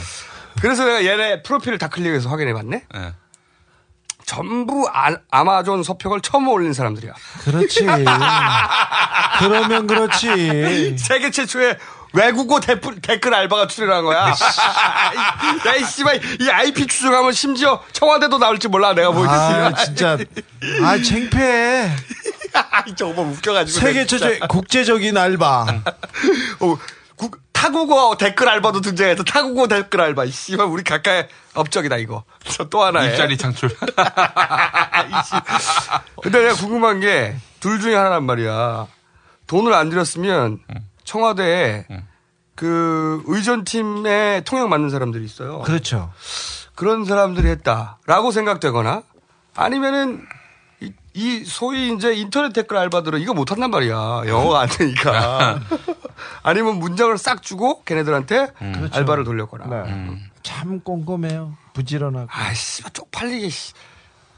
그래서 내가 얘네 프로필을 다 클릭해서 확인해 봤네. 전부 아, 아마존 서평을 처음 올린 사람들이야. 그렇지. *laughs* 그러면 그렇지. 세계 최초의 외국어 댓글, 댓글 알바가 출연한 거야. *laughs* 야, 이 씨발, 이 IP 추정하면 심지어 청와대도 나올 줄 몰라, 내가 보여줬으면. 아, 진짜. 아, 창피해. *laughs* 저거 뭐 웃겨가지고. 세계. 최초의 국제적인 알바. *laughs* 어, 국- 타국어 댓글 알바도 등장해서 타국어 댓글 알바. 이 씨발, 우리 가까이 업적이다, 이거. 저 또 하나에. 일자리 창출. 근데 내가 궁금한 게, 둘 중에 하나란 말이야. 돈을 안 들였으면, 청와대에, 그, 의전팀에 통역 맞는 사람들이 있어요. 그렇죠. 그런 사람들이 했다라고 생각되거나 아니면은 이, 이 소위 이제 인터넷 댓글 알바들은 이거 못한단 말이야 영어가 안 되니까 *laughs* *laughs* 아니면 문장을 싹 주고 걔네들한테 그렇죠. 알바를 돌렸거나 네. 참 꼼꼼해요. 부지런하고. 아이씨 쪽팔리게 씨.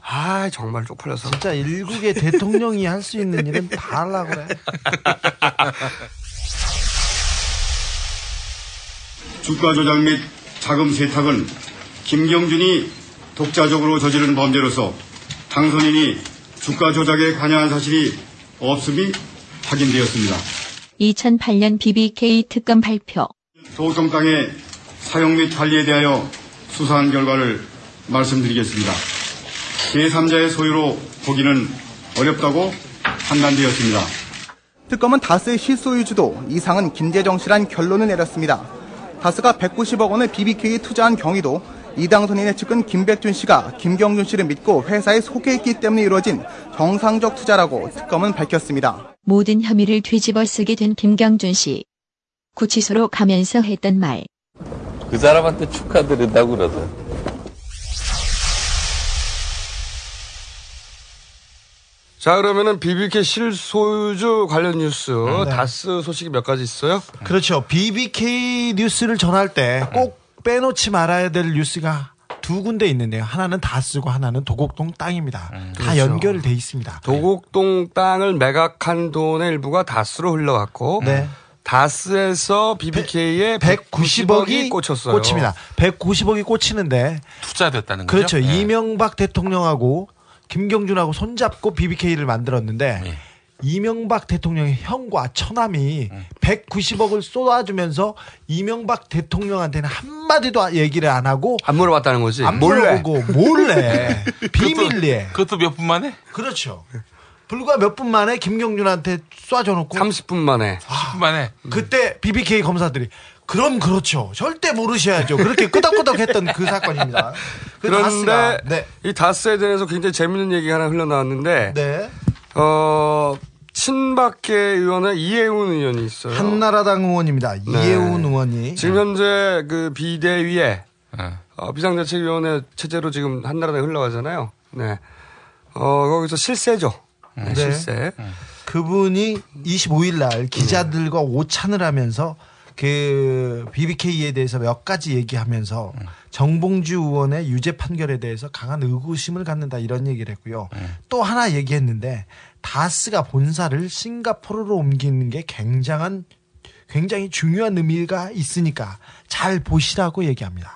아 정말 쪽팔려서 진짜 일국의 대통령이 할 수 있는 일은 다 하려고 그래. *laughs* 주가 조작 및 자금 세탁은 김경준이 독자적으로 저지른 범죄로서 당선인이 주가 조작에 관여한 사실이 없음이 확인되었습니다. 2008년 BBK 특검 발표. 소송장의 사용 및 관리에 대하여 수사한 결과를 말씀드리겠습니다. 제3자의 소유로 보기는 어렵다고 판단되었습니다. 특검은 다스의 실소유주도 이상은 김재정 씨란 결론을 내렸습니다. 다스가 190억 원을 BBK에 투자한 경위도 이 당선인의 측근 김백준 씨가 김경준 씨를 믿고 회사에 소개했기 때문에 이루어진 정상적 투자라고 특검은 밝혔습니다. 모든 혐의를 뒤집어 쓰게 된 김경준 씨. 구치소로 가면서 했던 말. 그 사람한테 축하드린다고 그러더 자 그러면은 BBK 실소유주 관련 뉴스 네. 다스 소식이 몇 가지 있어요 그렇죠. BBK 뉴스를 전할 때 꼭 빼놓지 말아야 될 뉴스가 두 군데 있는데요. 하나는 다스고 하나는 도곡동 땅입니다. 다 그렇죠. 연결돼 있습니다. 도곡동 땅을 매각한 돈의 일부가 다스로 흘러갔고 네. 다스에서 BBK에 190억이 꽂혔어요. 꽂힙니다. 190억이 꽂히는데 투자됐다는 거죠? 그렇죠. 예. 이명박 대통령하고 김경준하고 손잡고 BBK를 만들었는데 예. 이명박 대통령의 형과 처남이 190억을 쏟아주면서 이명박 대통령한테는 한마디도 얘기를 안 하고 안 물어봤다는 거지. 안 몰래. 물어보고 몰래 *laughs* 비밀리에 그것도 몇분 만에? 그렇죠. 불과 몇 분 만에 김경준한테 쏴줘놓고 30분 만에 10분 만에. 그때 BBK 검사들이 그럼 그렇죠. 절대 모르셔야죠. 그렇게 끄덕끄덕 했던 그 사건입니다. 그 그런데 다스가, 네. 이 다스에 대해서 굉장히 재밌는 얘기가 하나 흘러나왔는데 네. 어 친박계 의원의 이해운 의원이 있어요. 한나라당 의원입니다. 네. 이해운 의원이 지금 현재 그 비대위에 예. 어, 비상대책위원회 체제로 지금 한나라당에 흘러가잖아요. 네. 어, 거기서 실세죠. 네, 네. 실세. 그분이 25일 날 기자들과 오찬을 하면서 그 BBK에 대해서 몇 가지 얘기하면서 정봉주 의원의 유죄 판결에 대해서 강한 의구심을 갖는다 이런 얘기를 했고요. 또 하나 얘기했는데 다스가 본사를 싱가포르로 옮기는 게 굉장한 굉장히 중요한 의미가 있으니까 잘 보시라고 얘기합니다.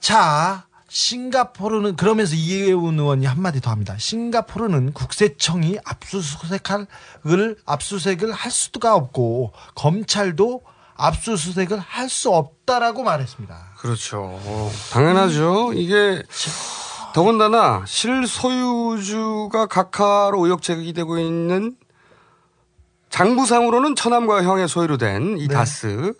자, 싱가포르는 그러면서 이해운 의원이 한마디 더 합니다. 싱가포르는 국세청이 압수수색을 압수수색을 할 수가 없고 검찰도 압수수색을 할 수 없다라고 말했습니다. 그렇죠. 어, 당연하죠. 이게 더군다나 실소유주가 각하로 의혹 제기되고 있는 장부상으로는 처남과 형의 소유로 된이 네. 다스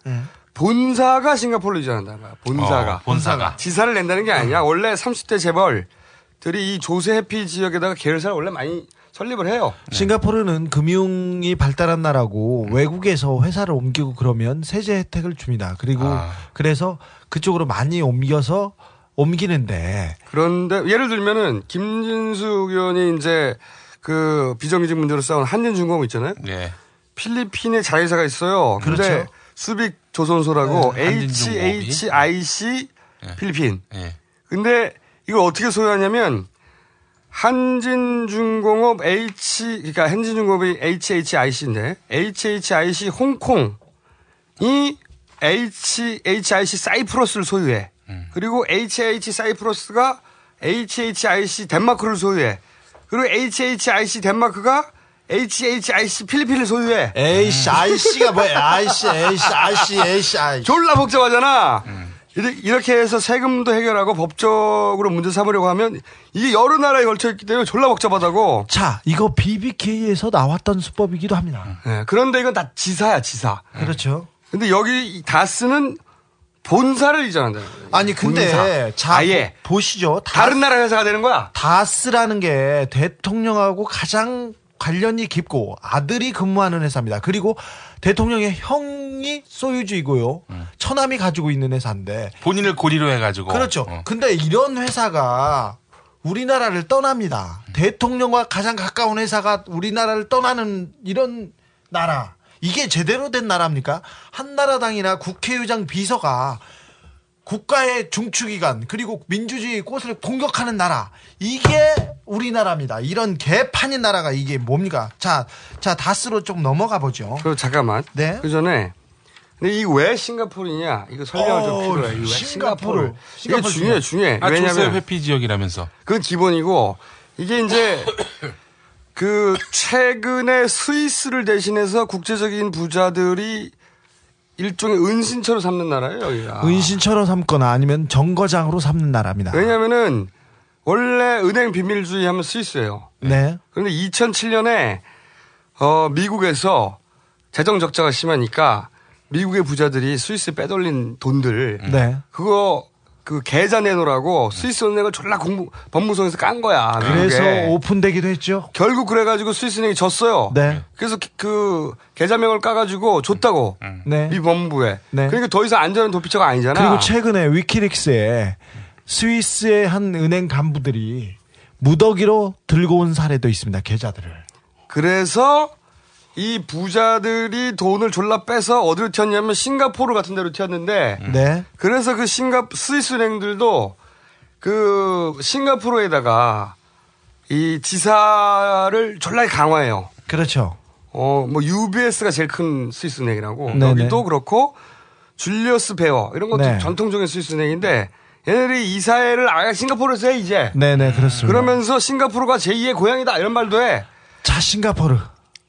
본사가 싱가포르로 이전한다는 거야. 본사가. 어, 본사가. 지사를 낸다는 게 아니야. 원래 30대 재벌들이 이 조세 해피 지역에다가 계열사를 원래 많이 설립을 해요. 싱가포르는 금융이 발달한 나라고 외국에서 회사를 옮기고 그러면 세제 혜택을 줍니다. 그리고 아. 그래서 그쪽으로 많이 옮겨서 옮기는데 그런데 예를 들면은 김진숙 의원이 이제 그 비정규직 문제로 싸운 한진중공업 있잖아요. 네. 필리핀에 자회사가 있어요. 근데 그렇죠. 수빅 조선소라고 네. HHIC 필리핀. 예. 근데 이걸 어떻게 소유하냐면 한진중공업 H 그러니까 한진중공업이 HHIC인데 HHIC 홍콩이 HHIC 사이프러스를 소유해. 그리고 HH 사이프러스가 HHIC 덴마크를 소유해. 그리고 HHIC 덴마크가 HHIC 필리핀을 소유해. 에이씨, 아이씨가 뭐야? 아이씨, 에이씨, 아이씨, 에이씨, 아이씨. 졸라 복잡하잖아. 이렇게- 이렇게 해서 세금도 해결하고 법적으로 문제 삼으려고 하면 이게 여러 나라에 걸쳐 있기 때문에 졸라 복잡하다고. 자, 이거 BBK에서 나왔던 수법이기도 합니다. 예, 그런데 이건 다 지사야, 지사. 그렇죠. 근데 여기 이 다스는 본사를 이전한다. 아니 근데 본사. 자 아예 보- 보시죠. 다, 다른 나라 회사가 되는 거야. 다스라는 게 대통령하고 가장 관련이 깊고 아들이 근무하는 회사입니다. 그리고 대통령의 형이 소유주이고요. 처남이 가지고 있는 회사인데 본인을 고리로 해가지고. 그렇죠. 어. 근데 이런 회사가 우리나라를 떠납니다. 대통령과 가장 가까운 회사가 우리나라를 떠나는 이런 나라. 이게 제대로 된 나라입니까? 한나라당이나 국회의장 비서가 국가의 중추기관 그리고 민주주의 꽃을 공격하는 나라 이게 우리나라입니다. 이런 개판인 나라가 이게 뭡니까? 자, 자 다스로 좀 넘어가 보죠. 그 잠깐만. 네. 그 전에 근데 이 왜 싱가포르냐 이거 설명을 좀 어, 필요해. 이왜 싱가포르. 이게 싱가포르 중요해, 중요해. 아, 왜냐면 회피 지역이라면서. 그건 기본이고 이게 이제 *coughs* 그 최근에 스위스를 대신해서 국제적인 부자들이 일종의 은신처로 삼는 나라예요 여기가. 은신처럼 삼거나 아니면 정거장으로 삼는 나라입니다. 왜냐면은 원래 은행 비밀주의 하면 스위스예요. 네. 그런데 2007년에 어 미국에서 재정 적자가 심하니까 미국의 부자들이 스위스 빼돌린 돈들 네. 그거 그 계좌 내놓으라고 스위스 은행을 졸라 공부 법무성에서 깐 거야. 그래서 미국에. 오픈되기도 했죠. 결국 그래가지고 스위스 은행이 졌어요. 네. 그래서 그- 그 계좌명을 까가지고 줬다고 네. 미 법무부에. 네. 그러니까 더 이상 안전한 도피처가 아니잖아. 그리고 최근에 위키릭스에 스위스의 한 은행 간부들이 무더기로 들고 온 사례도 있습니다. 계좌들을. 그래서 이 부자들이 돈을 졸라 빼서 어디로 튀었냐면 싱가포르 같은 데로 튀었는데 네. 그래서 그 싱가 스위스 은행들도 그 싱가포르에다가 이 지사를 졸라 강화해요. 그렇죠. 어, 뭐 UBS가 제일 큰 스위스 은행이라고. 네네. 여기도 그렇고 줄리어스 베어 이런 것도 네. 전통적인 스위스 은행인데 얘네들이 이사회를 아예 싱가포르에서 해 이제. 네네, 그렇습니다. 그러면서 싱가포르가 제2의 고향이다 이런 말도 해. 자, 싱가포르.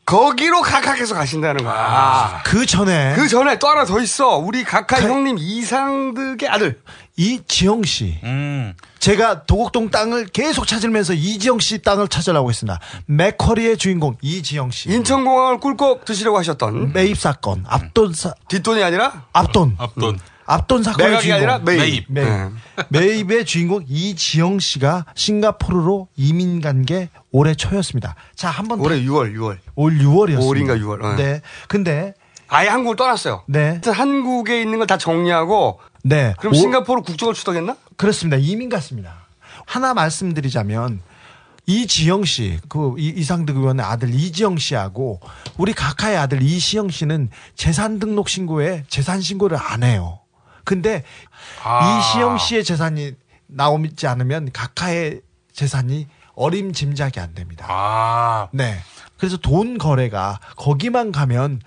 거기로 각하께서 가신다는 거야. 그 전에 그 전에 또 하나 더 있어. 우리 각하 형님 이상득의 아들. 이지영 씨. 음. 제가 도곡동 땅을 계속 찾으면서 이지영 씨 땅을 찾으려고 했습니다. 맥커리의 주인공 이지영 씨. 인천공항을 꿀꺽 드시려고 하셨던 매입 사건, 앞돈 사, 뒷돈이 아니라 앞돈, 앞돈. 앞돈 사건의 주인공. 아니라 매입. 매입. 네. 매입 의 주인공 이지영 씨가 싱가포르로 이민 간 게 올해 초였습니다. 자, 한번 올해 6월, 6월. 올 6월이었습니다. 5월인가 6월. 어. 네. 근데 아예 한국을 떠났어요. 네. 한국에 있는 걸 다 정리하고 네. 그럼 오- 싱가포르 국적을 취득했나? 그렇습니다. 이민 갔습니다. 하나 말씀드리자면 이지영 씨, 그 이- 이상득 의원의 아들 이지영 씨하고 우리 각하의 아들 이시영 씨는 재산 등록 신고에 재산 신고를 안 해요. 근데 아. 이시영 씨의 재산이 나오지 않으면 각하의 재산이 어림짐작이 안 됩니다. 아. 네. 그래서 돈 거래가 거기만 가면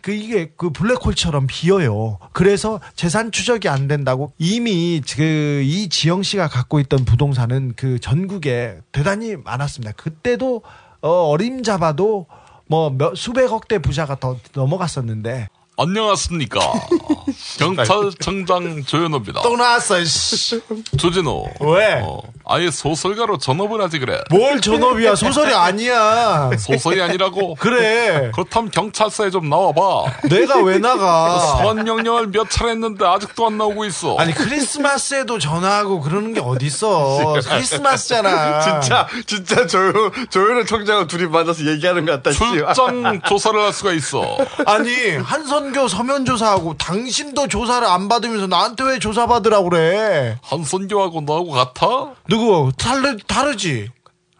그 이게 그 블랙홀처럼 비어요. 그래서 재산 추적이 안 된다고 이미 그 이 지영 씨가 갖고 있던 부동산은 그 전국에 대단히 많았습니다. 그때도 어 어림잡아도 뭐 몇, 수백억 대 부자가 더 넘어갔었는데 안녕하십니까. *laughs* 경찰청장 조현호입니다. 또 나왔어. 씨. 조진호. 왜? 어, 아예 소설가로 전업을 하지 그래. 뭘 전업이야? 소설이 아니야. 소설이 아니라고? 그래. 그렇다면 경찰서에 좀 나와봐. 내가 왜 나가? 소환 명령을 몇 차례 했는데 아직도 안 나오고 있어. 아니 크리스마스에도 전화하고 그러는 게 어딨어 *laughs* 크리스마스잖아 진짜 진짜 조현 조현우 총장하고 둘이 만나서 얘기하는 것 같다. 씨. 출장 조사를 할 수가 있어. *laughs* 아니 한선 교 서면 조사하고 당신도 조사를 안 받으면서 나한테 왜 조사 받으라고 그래 한선교하고 너하고 같아? 누구 다르, 다르지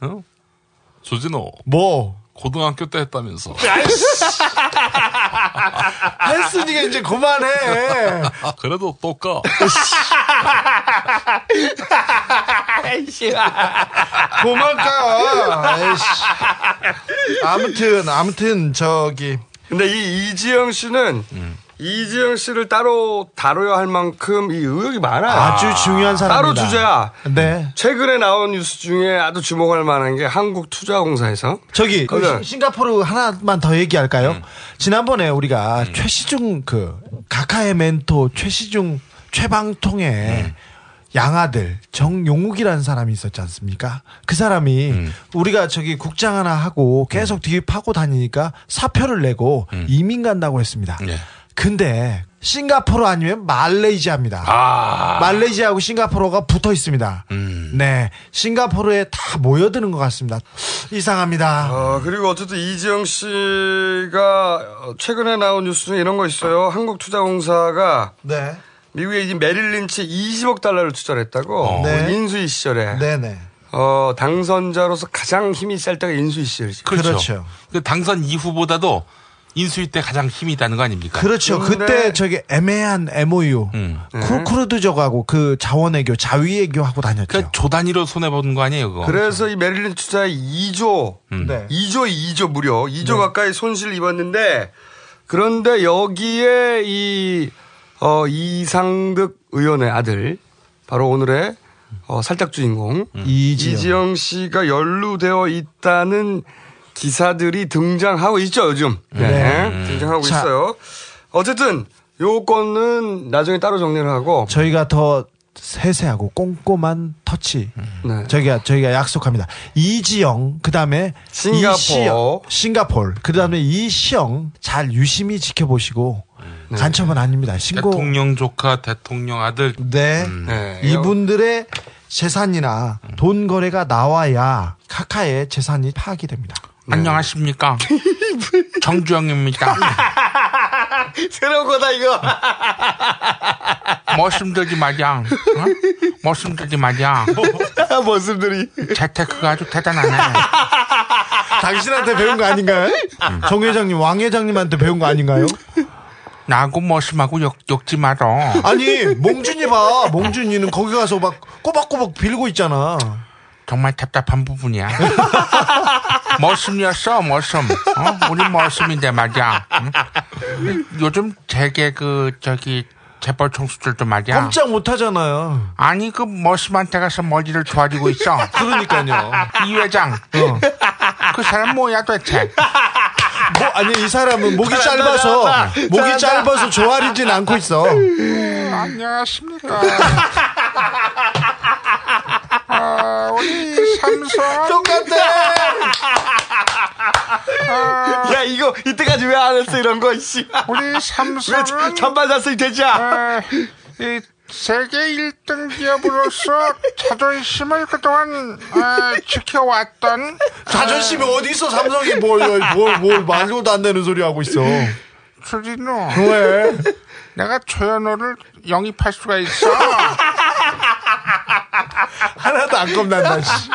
어? 조진호. 뭐 고등학교 때 했다면서. *laughs* *laughs* 했으니까 이제 그만해 *laughs* 그래도 또 까. 고만까. 아무튼 아무튼 저기 근데 이 이지영 씨는 이지영 씨를 따로 다뤄야 할 만큼 이 의혹이 많아요. 아주 중요한 사람입니다. 따로 주제야. 네. 최근에 나온 뉴스 중에 아주 주목할 만한 게 한국투자공사에서 저기 그 싱가포르 하나만 더 얘기할까요? 지난번에 우리가 최시중 그 카카의 멘토 최시중 최방통의 양아들 정용욱이라는 사람이 있었지 않습니까? 그 사람이 우리가 저기 국장 하나 하고 계속 뒤에 파고 다니니까 사표를 내고 이민 간다고 했습니다. 근데 싱가포르 아니면 말레이시아입니다. 말레이시아하고 싱가포르가 붙어 있습니다. 네, 싱가포르에 다 모여드는 것 같습니다. 이상합니다. 어, 그리고 어쨌든 이지영 씨가 어, 최근에 나온 뉴스 중에 이런 거 있어요. 한국투자공사가 네. 미국의 이 메릴 린치 20억 달러를 투자를 했다고. 네. 그 인수위 시절에. 네네. 어, 당선자로서 가장 힘이 셀 때가 인수위 시절이죠. 그렇죠. 그 당선 이후보다도 인수위 때 가장 힘이 있다는 거 아닙니까? 그렇죠. 그때 저기 애매한 MOU, 음. 쿠르드족하고 그 자원외교, 자위외교 하고 다녔죠. 그 조단위로 손해보는 거 아니에요, 그거? 그래서 이 메릴린 투자의 2조, 네. 2조, 2조 무려 2조 가까이 손실을 입었는데 그런데 여기에 이 어, 이상득 의원의 아들 바로 오늘의 어, 살짝 주인공 이지영. 이지영 씨가 연루되어 있다는 기사들이 등장하고 있죠 요즘 네. 네. 등장하고 자. 있어요. 어쨌든 요 건은 나중에 따로 정리를 하고 저희가 더 세세하고 꼼꼼한 터치. 네. 저희가 저희가 약속합니다. 이지영 그다음에 싱가포르. 싱가폴 그다음에 이시영 잘 유심히 지켜보시고 간첩은 아닙니다. 신고 대통령 조카, 대통령 아들. 네. 네. 이분들의 재산이나 돈 거래가 나와야 카카의 재산이 파악이 됩니다. 안녕하십니까. *laughs* 정주영입니다. *laughs* 새로운 거다 이거. *laughs* 머슴들이 말이야. 어? 머슴들이 말이야. 머슴들이. 재테크가 아주 대단하네. 당신한테 배운 거 아닌가요? 정 회장님, 왕 회장님한테 배운 거 아닌가요? 나하고 머슴하고 욕, 욕지 말어. 아니, 몽준이 봐. 몽준이는 거기 가서 막 꼬박꼬박 빌고 있잖아. 정말 답답한 부분이야. *laughs* 머슴이었어, 머슴. 어? 우리 머슴인데 말이야. 응? 요즘 되게 그, 저기, 재벌 총수들도 말이야. 꼼짝 못 하잖아요. 아니, 그 머슴한테 가서 머리를 조아리고 있어. *laughs* 그러니까요. 이 회장. 그 사람 뭐야 도대체? 뭐, 아니, 이 사람은 목이 짧아서, 목이 짧아서 조아리진 않고 있어. 안녕하십니까. 아, 우리 삼성. 똑같아. 야 이거 이때까지 왜 안 했어 이런 거 씨. 우리 삼성은 왜 잔반 샀으니 되자. 아, 이 세계 1등 기업으로서 *laughs* 자존심을 그동안 아, 지켜왔던 자존심이 어 디 있어, 삼성이 뭘, 뭘, 뭘, 말고도 안 되는 소리 하고 있어. 주진우. 왜? 내가 조현호를 영입할 수가 있어. *laughs* 하나도 안 겁난다, 씨.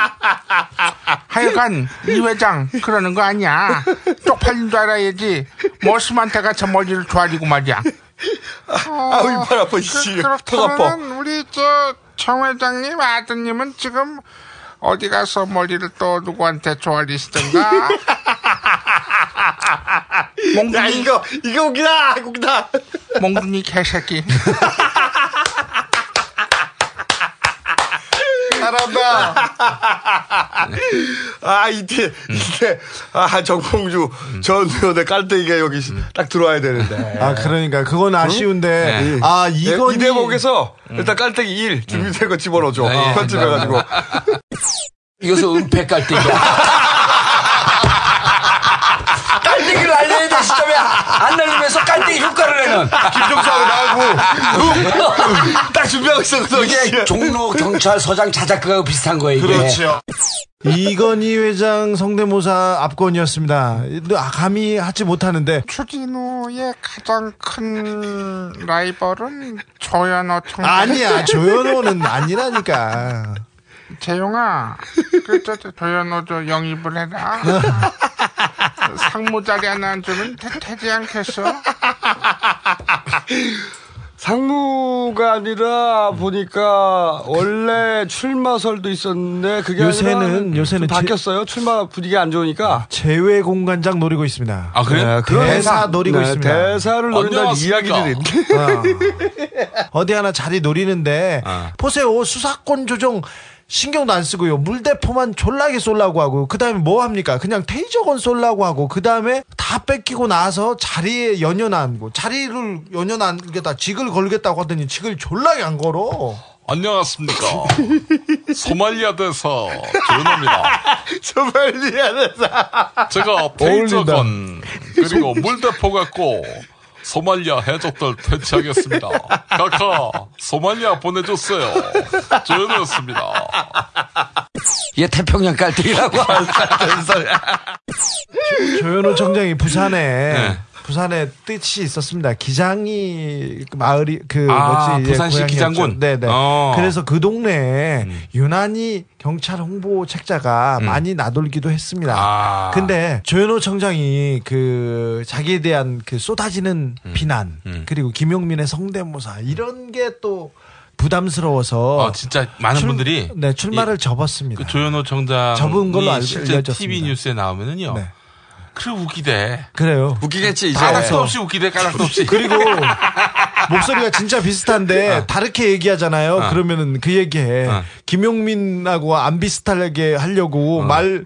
하여간 이 회장 그러는 거 아니야. 쪽팔린 줄 알아야지. 머슴한테 가서 머리를 조아리고 말이야. 아 우 이팔 아파 씨. 턱 아파. 그렇다면 우리 저 정 회장님 아드님은 지금 어디 가서 머리를 또 누구한테 조아리시던가? *laughs* 야 이거 이거 웃기다 웃기다. 몽둥이 개새끼. *laughs* 잘한다. *laughs* 아 이때 이때 아 정봉주 전 의원의 깔때기가 여기 딱 들어와야 되는데. 아, 그러니까, 그건 아쉬운데. 아, 이건. 이 대목에서 일단 깔때기 1 준비된 거 집어넣어줘. 네. 편집해가지고. *laughs* 이것은 은폐 깔때기야. *laughs* 깔때기를 알려야 될 시점에 안 날리면서 깔때기 효과를 내는. 김종사하고 나하고 딱 준비하고 있었거든. 이게 종로 경찰서장 자작극하고 비슷한 거예요, 이게. 그렇죠. 이건희 회장 성대모사 압권이었습니다. 아, 감히 하지 못하는데. 추진우의 가장 큰 라이벌은 조현호 청 아니야, 조현호는 아니라니까. 재용아, 그, 저, 저, 조현호 저 영입을 해라. 상무 자리 하나 안 주면 되, 되지 않겠어? 상무가 아니라 보니까 원래 출마설도 있었는데 그게 요새는- 아니라 요새는 좀 바뀌었어요. 출마 분위기 안 좋으니까. 제외 공간장 노리고 있습니다. 아, 그래요? 네, 대사. 대사 노리고 네, 있습니다. 대사를 노린다는. 이야기들이 어. 디 하나 자리 노리는데 아. 보세요 수사권 조정 신경도 안 쓰고요 물대포만 졸라게 쏠라고 하고 그 다음에 뭐 합니까 그냥 테이저건 쏠라고 하고 그 다음에 다 뺏기고 나서 자리에 연연하고 자리를 연연하겠다 직을 걸겠다고 하더니 직을 졸라게 안 걸어 안녕하십니까. *laughs* 소말리아 대사 조은호입니다. *laughs* 소말리아 대사. 제가 테이저건 그리고 *laughs* 물대포 갖고 소말리아 해적들 퇴치하겠습니다. 카카 소말리아 보내줬어요. 조은호였습니다. 이게 태평양 깔때기라고. *laughs* 조현호 청장이 부산에 네. 부산에 뜻이 있었습니다. 기장이 그 마을이 그 아, 뭐지 이제 부산시. 기장군? 네네. 어. 그래서 그 동네에 유난히 경찰 홍보 책자가 많이 나돌기도 했습니다. 아. 근데 조현호 청장이 그 자기에 대한 그 쏟아지는 비난 그리고 김용민의 성대모사 이런 게또 부담스러워서 어, 진짜 많은 출- 분들이 네 출마를 이- 접었습니다. 그 조현호 청장 접은 걸로 알려졌습니다. TV 뉴스에 나오면은요. 네. 그래 웃기대. 그래요. 웃기겠지 이제. 까락도 없이 웃기대. 까락도 없이. 그리고 *laughs* 목소리가 진짜 비슷한데 다르게 얘기하잖아요. 어. 그러면은 그 얘기해. 어. 김용민하고 안 비슷하게 하려고 말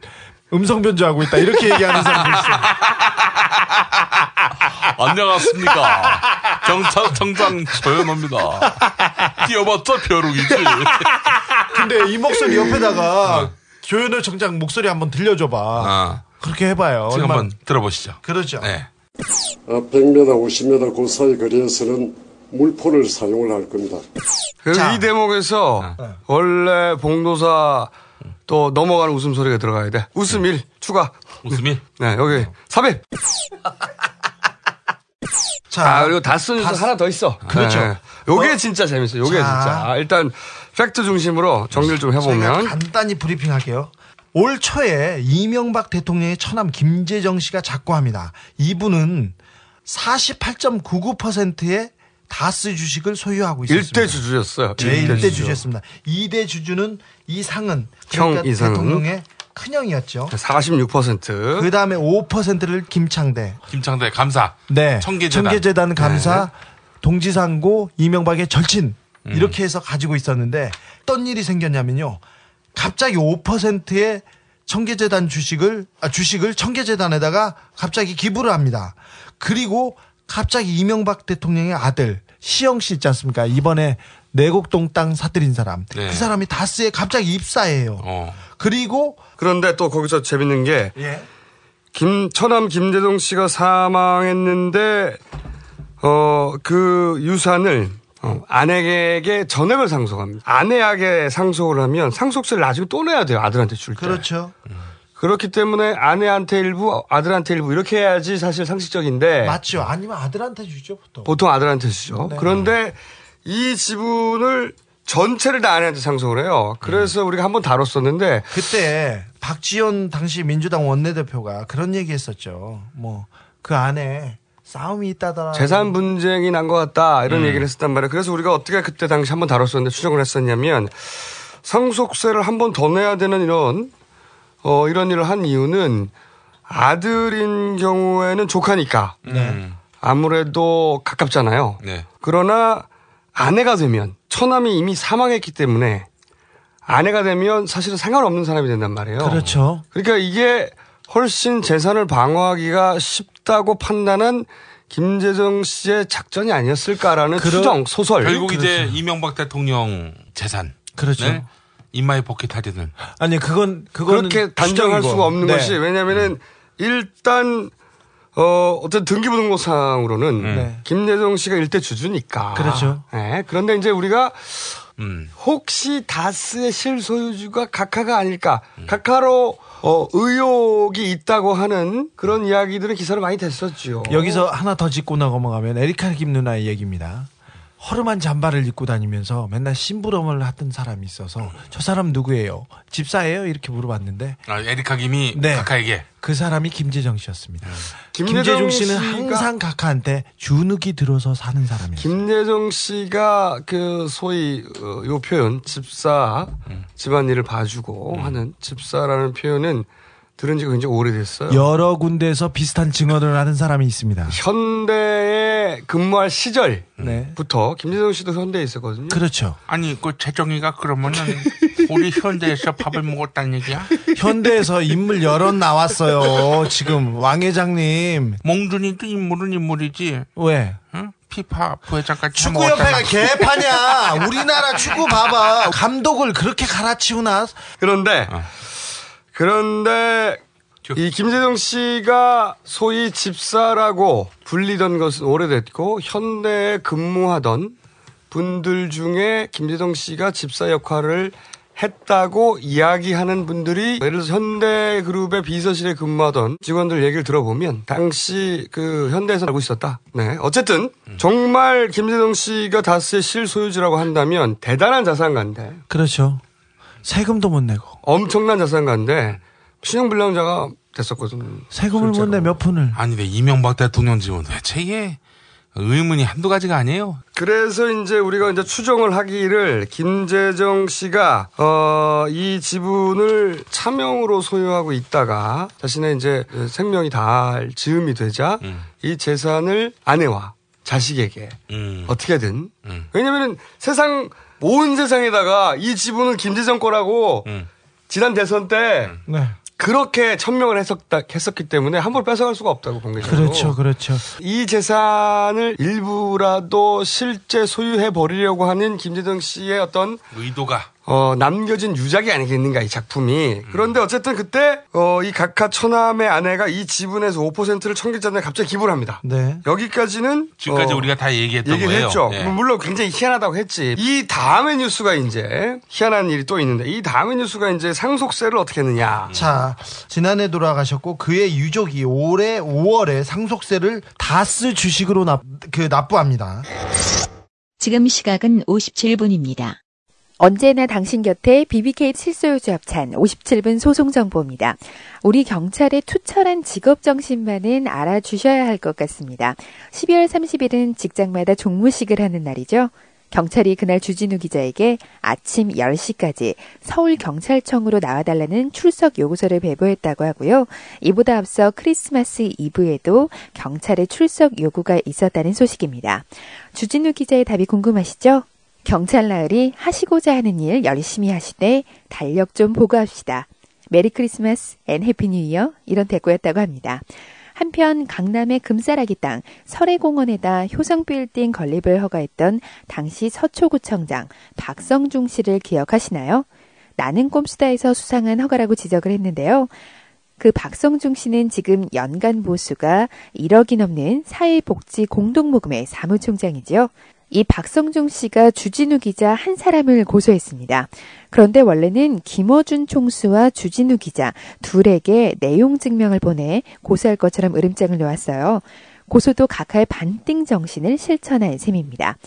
음성 변조하고 있다. 이렇게 얘기하는 사람도 있어. *laughs* 안녕하십니까. 경찰청장 조현호입니다. 뛰어봤자 벼룩이지. 근데 이 목소리 옆에다가 조현호 청장 목소리 한번 들려줘봐. 어. 그렇게 해봐요. 지금 얼마나- 한번 들어보시죠. 그러죠. 네. 100m, 50m 그 사이 거리에서는 물포를 사용을 할 겁니다. 그래서 이 대목에서 원래 봉도사 또 넘어가는 웃음소리가 들어가야 돼. 웃음 1 추가. 웃음이? 네, 여기 400. 자, 아, 그리고 다스 뉴스 다스- 하나 더 있어. 그렇죠. 네. 요게 어? 진짜 재밌어요. 요게 자. 진짜. 아, 일단 팩트 중심으로 정리를 좀 해보면. 간단히 브리핑할게요. 올 초에 이명박 대통령의 처남 김재정 씨가 작고합니다. 이분은 48.99%의 다스 주식을 소유하고 있습니다. 일대 주주였어요. 제 일대 1대 주주. 주주였습니다. 2대 주주는 이상은 형 그러니까 이상은. 대통령의 큰형이었죠. 46%. 그 다음에 5%를 김창대. 김창대 감사. 네. 청계재단. 청계재단 감사, 동지상고, 이명박의 절친 음. 이렇게 해서 가지고 있었는데 어떤 일이 생겼냐면요. 갑자기 5%의 청계재단 주식을 아, 주식을 청계재단에다가 갑자기 기부를 합니다. 그리고 갑자기 이명박 대통령의 아들 시영 씨 있지 않습니까? 이번에 내곡동 땅 사들인 사람. 네. 그 사람이 다스에 갑자기 입사해요. 어. 그리고 그런데 또 거기서 재밌는 게 예. 김, 처남 김대동 씨가 사망했는데, 어, 그 유산을 어, 아내에게 전액을 상속합니다. 아내에게 상속을 하면 상속세를 나중에 또 내야 돼요. 아들한테 줄 때. 그렇죠. 그렇기 때문에 아내한테 일부, 아들한테 일부 이렇게 해야지 사실 상식적인데 맞죠. 아니면 아들한테 주죠, 보통. 보통 아들한테 주죠. 네. 그런데 이 지분을 전체를 다 아내한테 상속을 해요. 그래서 우리가 한번 다뤘었는데 그때 박지원 당시 민주당 원내대표가 그런 얘기 했었죠. 뭐 그 안에 싸움이 있다더라. 재산 분쟁이 난 것 같다 이런 음. 얘기를 했었단 말이에요. 그래서 우리가 어떻게 그때 당시 한번 다뤘었는데 추정을 했었냐면 상속세를 한 번 더 내야 되는 이런 어 이런 일을 한 이유는 아들인 경우에는 조카니까 네. 아무래도 가깝잖아요. 네. 그러나 아내가 되면 처남이 이미 사망했기 때문에 아내가 되면 사실은 상관없는 사람이 된단 말이에요. 그렇죠. 그러니까 이게 훨씬 재산을 방어하기가 쉽 다고 판단한 김재정 씨의 작전이 아니었을까라는 그러- 추정 소설. 결국 이제 이명박 대통령 재산. 그렇죠. 네? in my pocket 할인을. 아니 그건 그거는 그렇게 단정할. 수가 없는 네. 것이 왜냐하면은 일단 어 어떤 등기부등록상으로는 네. 김재정 씨가 일대 주주니까. 그렇죠. 네. 그런데 이제 우리가 음. 혹시 다스의 실소유주가 각하가 아닐까? 음. 각하로 어, 의혹이 있다고 하는 그런 이야기들은 기사로 많이 됐었죠. 여기서 하나 더 짚고 넘어가면 에리카 김 누나의 얘기입니다. 허름한 잠바를 입고 다니면서 맨날 심부름을 하던 사람이 있어서 저 사람 누구예요? 집사예요? 이렇게 물어봤는데 아, 에리카 김이 네. 카카에게 그 사람이 김재정 씨였습니다. 김재정 김재정 씨는 씨가- 항상 카카한테 주눅이 들어서 사는 사람이에요. 김재정 씨가 그 소위 어, 요 표현 집사 집안일을 봐주고 하는 집사라는 표현은 들은 지가 굉장히 오래됐어요. 여러 군데에서 비슷한 증언을 하는 사람이 있습니다. 현대에 근무할 시절부터 네. 김재정 씨도 현대에 있었거든요. 그렇죠. 아니 그 재정이가 그러면은 우리 현대에서 밥을 먹었다는 얘기야? 현대에서 인물 여러 나왔어요. 지금 왕 회장님 몽준이도 인물은 인물이지. 왜? 응? 피파 부회장까지 축구협회가 개파냐? 우리나라 축구 봐봐. 감독을 그렇게 갈아치우나? 그런데 그런데 이 김재정 씨가 소위 집사라고 불리던 것은 오래됐고 현대에 근무하던 분들 중에 김재정 씨가 집사 역할을 했다고 이야기하는 분들이 예를 들어서 현대그룹의 비서실에 근무하던 직원들 얘기를 들어보면 당시 그 현대에서 알고 있었다. 네. 어쨌든 정말 김재정 씨가 다스의 실소유주라고 한다면 대단한 자산가인데 그렇죠. 세금도 못 내고 엄청난 자산가인데 신용불량자가 됐었거든. 세금을 못 내 몇 푼을. 아니 근데 이명박 대통령 지원 대체 이게 의문이 한두 가지가 아니에요. 그래서 이제 우리가 이제 추정을 하기를 김재정 씨가 어, 이 지분을 차명으로 소유하고 있다가 자신의 이제 생명이 닿을 즈음이 되자 이 재산을 아내와 자식에게 음. 어떻게든 왜냐면은 세상 온 세상에다가 이 지분은 김재정 거라고 지난 대선 때 네. 그렇게 천명을 했었다, 했었기 때문에 함부로 뺏어갈 수가 없다고 공개적으로. 그렇죠, 그렇죠. 이 재산을 일부라도 실제 소유해 버리려고 하는 김재정 씨의 어떤 의도가 어, 남겨진 유작이 아니겠는가 이 작품이. 그런데 어쨌든 그때 어, 이 각하 처남의 아내가 이 지분에서 5%를 청계자에 갑자기 기부를 합니다. 네. 여기까지는 지금까지 어, 우리가 다 얘기했던 얘기를 거예요. 했죠. 예. 물론 굉장히 희한하다고 했지. 이 다음의 뉴스가 이제 희한한 일이 또 있는데 이 다음의 뉴스가 이제 상속세를 어떻게 했느냐. 자, 지난해 돌아가셨고 그의 유족이 올해 5월에 상속세를 다스 주식으로 납, 그 납부합니다. 지금 시각은 57분입니다. 언제나 당신 곁에 BBK 칠소유주 협찬 57분 소송 정보입니다. 우리 경찰의 투철한 직업 정신만은 알아주셔야 할 것 같습니다. 12월 30일은 직장마다 종무식을 하는 날이죠. 경찰이 그날 주진우 기자에게 아침 10시까지 서울경찰청으로 나와달라는 출석 요구서를 배부했다고 하고요. 이보다 앞서 크리스마스 이브에도 경찰의 출석 요구가 있었다는 소식입니다. 주진우 기자의 답이 궁금하시죠? 경찰 나으리 하시고자 하는 일 열심히 하시되 달력 좀 보고합시다. Merry Christmas and Happy New Year 이런 대꾸였다고 합니다. 한편 강남의 금싸라기 땅 설해공원에다 효성 빌딩 건립을 허가했던 당시 서초구청장 박성중 씨를 기억하시나요? 나는 꼼수다에서 수상한 허가라고 지적을 했는데요. 그 박성중 씨는 지금 연간 보수가 1억이 넘는 사회복지 공동모금회 사무총장이지요. 이 박성중 씨가 주진우 기자 한 사람을 고소했습니다. 그런데 원래는 김어준 총수와 주진우 기자 둘에게 내용 증명을 보내 고소할 것처럼 으름장을 놓았어요. 고소도 각하의 반띵 정신을 실천한 셈입니다.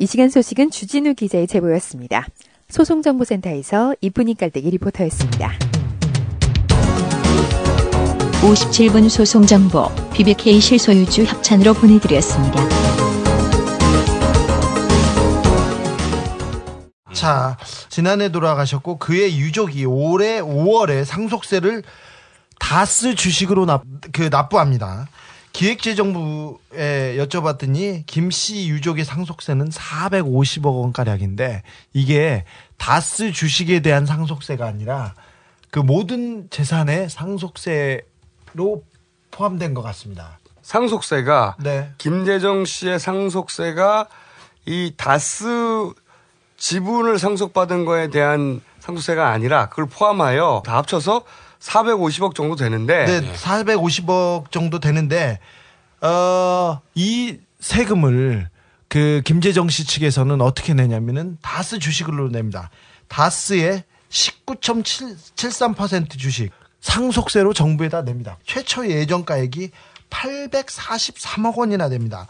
이 시간 소식은 주진우 기자의 제보였습니다. 소송정보센터에서 이쁜이 깔때기 리포터였습니다. 57분 소송 정보 BBK 실소유주 협찬으로 보내드렸습니다. 자, 지난해 돌아가셨고 그의 유족이 올해 5월에 상속세를 다스 주식으로 납, 그 납부합니다. 기획재정부에 여쭤봤더니 김 씨 유족의 상속세는 450억 원가량인데 이게 다스 주식에 대한 상속세가 아니라 그 모든 재산의 상속세로 포함된 것 같습니다. 상속세가 네. 김재정 씨의 상속세가 이 다스 지분을 상속받은 거에 대한 상속세가 아니라 그걸 포함하여 다 합쳐서 450억 정도 되는데 네, 450억 정도 되는데 어, 이 세금을 그 김재정 씨 측에서는 어떻게 내냐면은 다스 주식으로 냅니다. 다스의 19.73% 주식 상속세로 정부에다 냅니다. 최초 예정가액이 843억 원이나 됩니다.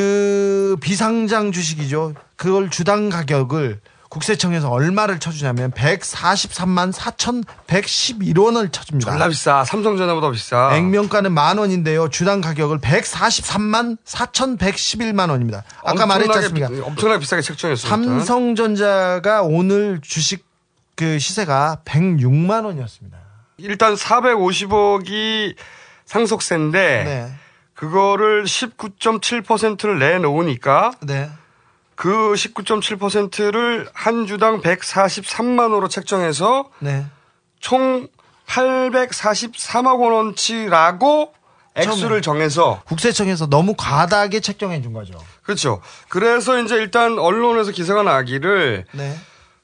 그 비상장 주식이죠. 그걸 주당 가격을 국세청에서 얼마를 쳐주냐면 143만 4,111원을 쳐줍니다. 졸라 비싸. 삼성전자보다 비싸. 액면가는 만 원인데요. 주당 가격을 143만 4,111만 원입니다. 아까 말했지 않습니까? 비- 엄청나게 비싸게. 일단. 삼성전자가 오늘 주식 그 시세가 106만 원이었습니다. 일단 450억이 상속세인데 네. 그거를 19.7%를 내놓으니까 네. 그 19.7%를 한 주당 143만 원으로 책정해서 네. 총 843억 원어치라고 액수를 정해서 국세청에서 너무 과다하게 책정해 준 거죠. 그렇죠. 그래서 이제 일단 언론에서 기사가 나기를 네.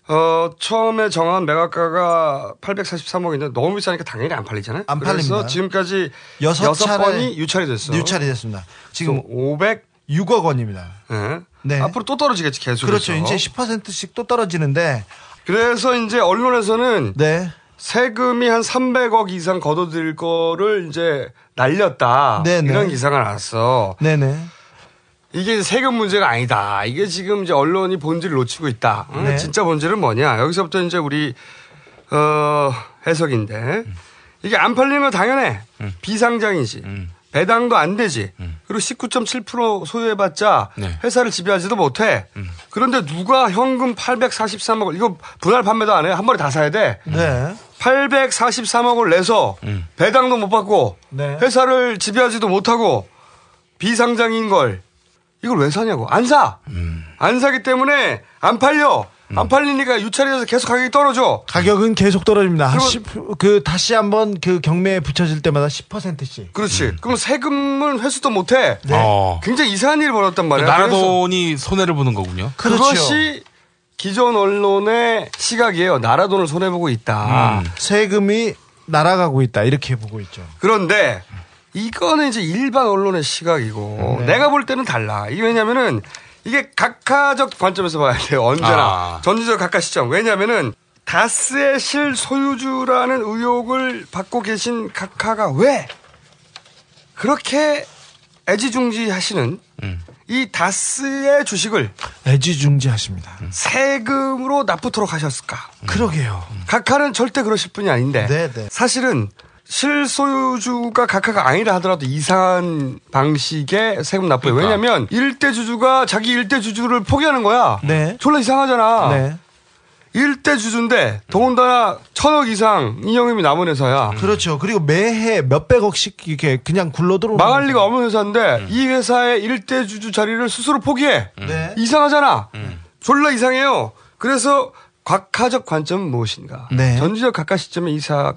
어, 처음에 정한 매각가가 843억인데 너무 비싸니까 당연히 안 팔리잖아요. 안 그래서 팔립니다. 지금까지 여섯 번이 유찰이 됐어. 유찰이 됐습니다. 지금 500 6억 원입니다. 네. 네. 앞으로 또 떨어지겠지 계속. 그렇죠. 이제 10%씩 또 떨어지는데 그래서 이제 언론에서는 네. 세금이 한 300억 이상 걷어들일 거를 이제 날렸다. 네네. 이런 기사가 나왔어. 네네. 이게 세금 문제가 아니다. 이게 지금 이제 언론이 본질을 놓치고 있다. 응? 네. 진짜 본질은 뭐냐? 여기서부터 이제 우리 어 해석인데 이게 안 팔리면 당연해. 비상장이지. 배당도 안 되지. 그리고 19.7% 소유해봤자 네. 회사를 지배하지도 못해. 그런데 누가 현금 843억 이거 분할 판매도 안 해. 한 번에 다 사야 돼. 네. 843억을 내서 배당도 못 받고 네. 회사를 지배하지도 못하고 비상장인 걸 이걸 왜 사냐고 안 사. 안 사기 때문에 안 팔려. 안 팔리니까 유찰이 돼서 계속 가격이 떨어져. 가격은 계속 떨어집니다. 한 그럼- 10, 그 다시 한번 그 경매에 붙여질 때마다 10%씩. 그렇지. 그럼 세금은 회수도 못 해. 네. 어. 굉장히 이상한 일이 벌어졌단 말이야. 나라 돈이 손해를 보는 거군요. 그렇죠. 그것이 기존 언론의 시각이에요. 나라 돈을 손해 보고 있다. 음. 세금이 날아가고 있다. 이렇게 보고 있죠. 그런데 이거는 이제 일반 언론의 시각이고 네. 내가 볼 때는 달라. 이게 왜냐면은 이게 각하적 관점에서 봐야 돼요. 언제나 아. 전지적 각하 시점. 왜냐면은 다스의 실소유주라는 의혹을 받고 계신 각하가 왜 그렇게 애지중지 하시는 음. 이 다스의 주식을 애지중지 하십니다. 세금으로 납부토록 하셨을까? 그러게요. 각하는 절대 그러실 분이 아닌데 네, 네. 사실은 실소유주가 각하가 아니라 하더라도 이상한 방식의 세금 납부예요. 그러니까. 왜냐하면 일대 주주가 자기 일대 주주를 포기하는 거야. 네. 졸라 이상하잖아. 네. 일대 주주인데 더군다나 천억 이상 인형임이 남은 회사야. 그렇죠. 그리고 매해 몇백억씩 이렇게 그냥 굴러 들어오는 망할 리가 없는 회사인데 이 회사의 일대 주주 자리를 스스로 포기해. 네. 이상하잖아. 졸라 이상해요. 그래서 각하적 관점은 무엇인가? 네. 전지적 각하 시점에 이 사,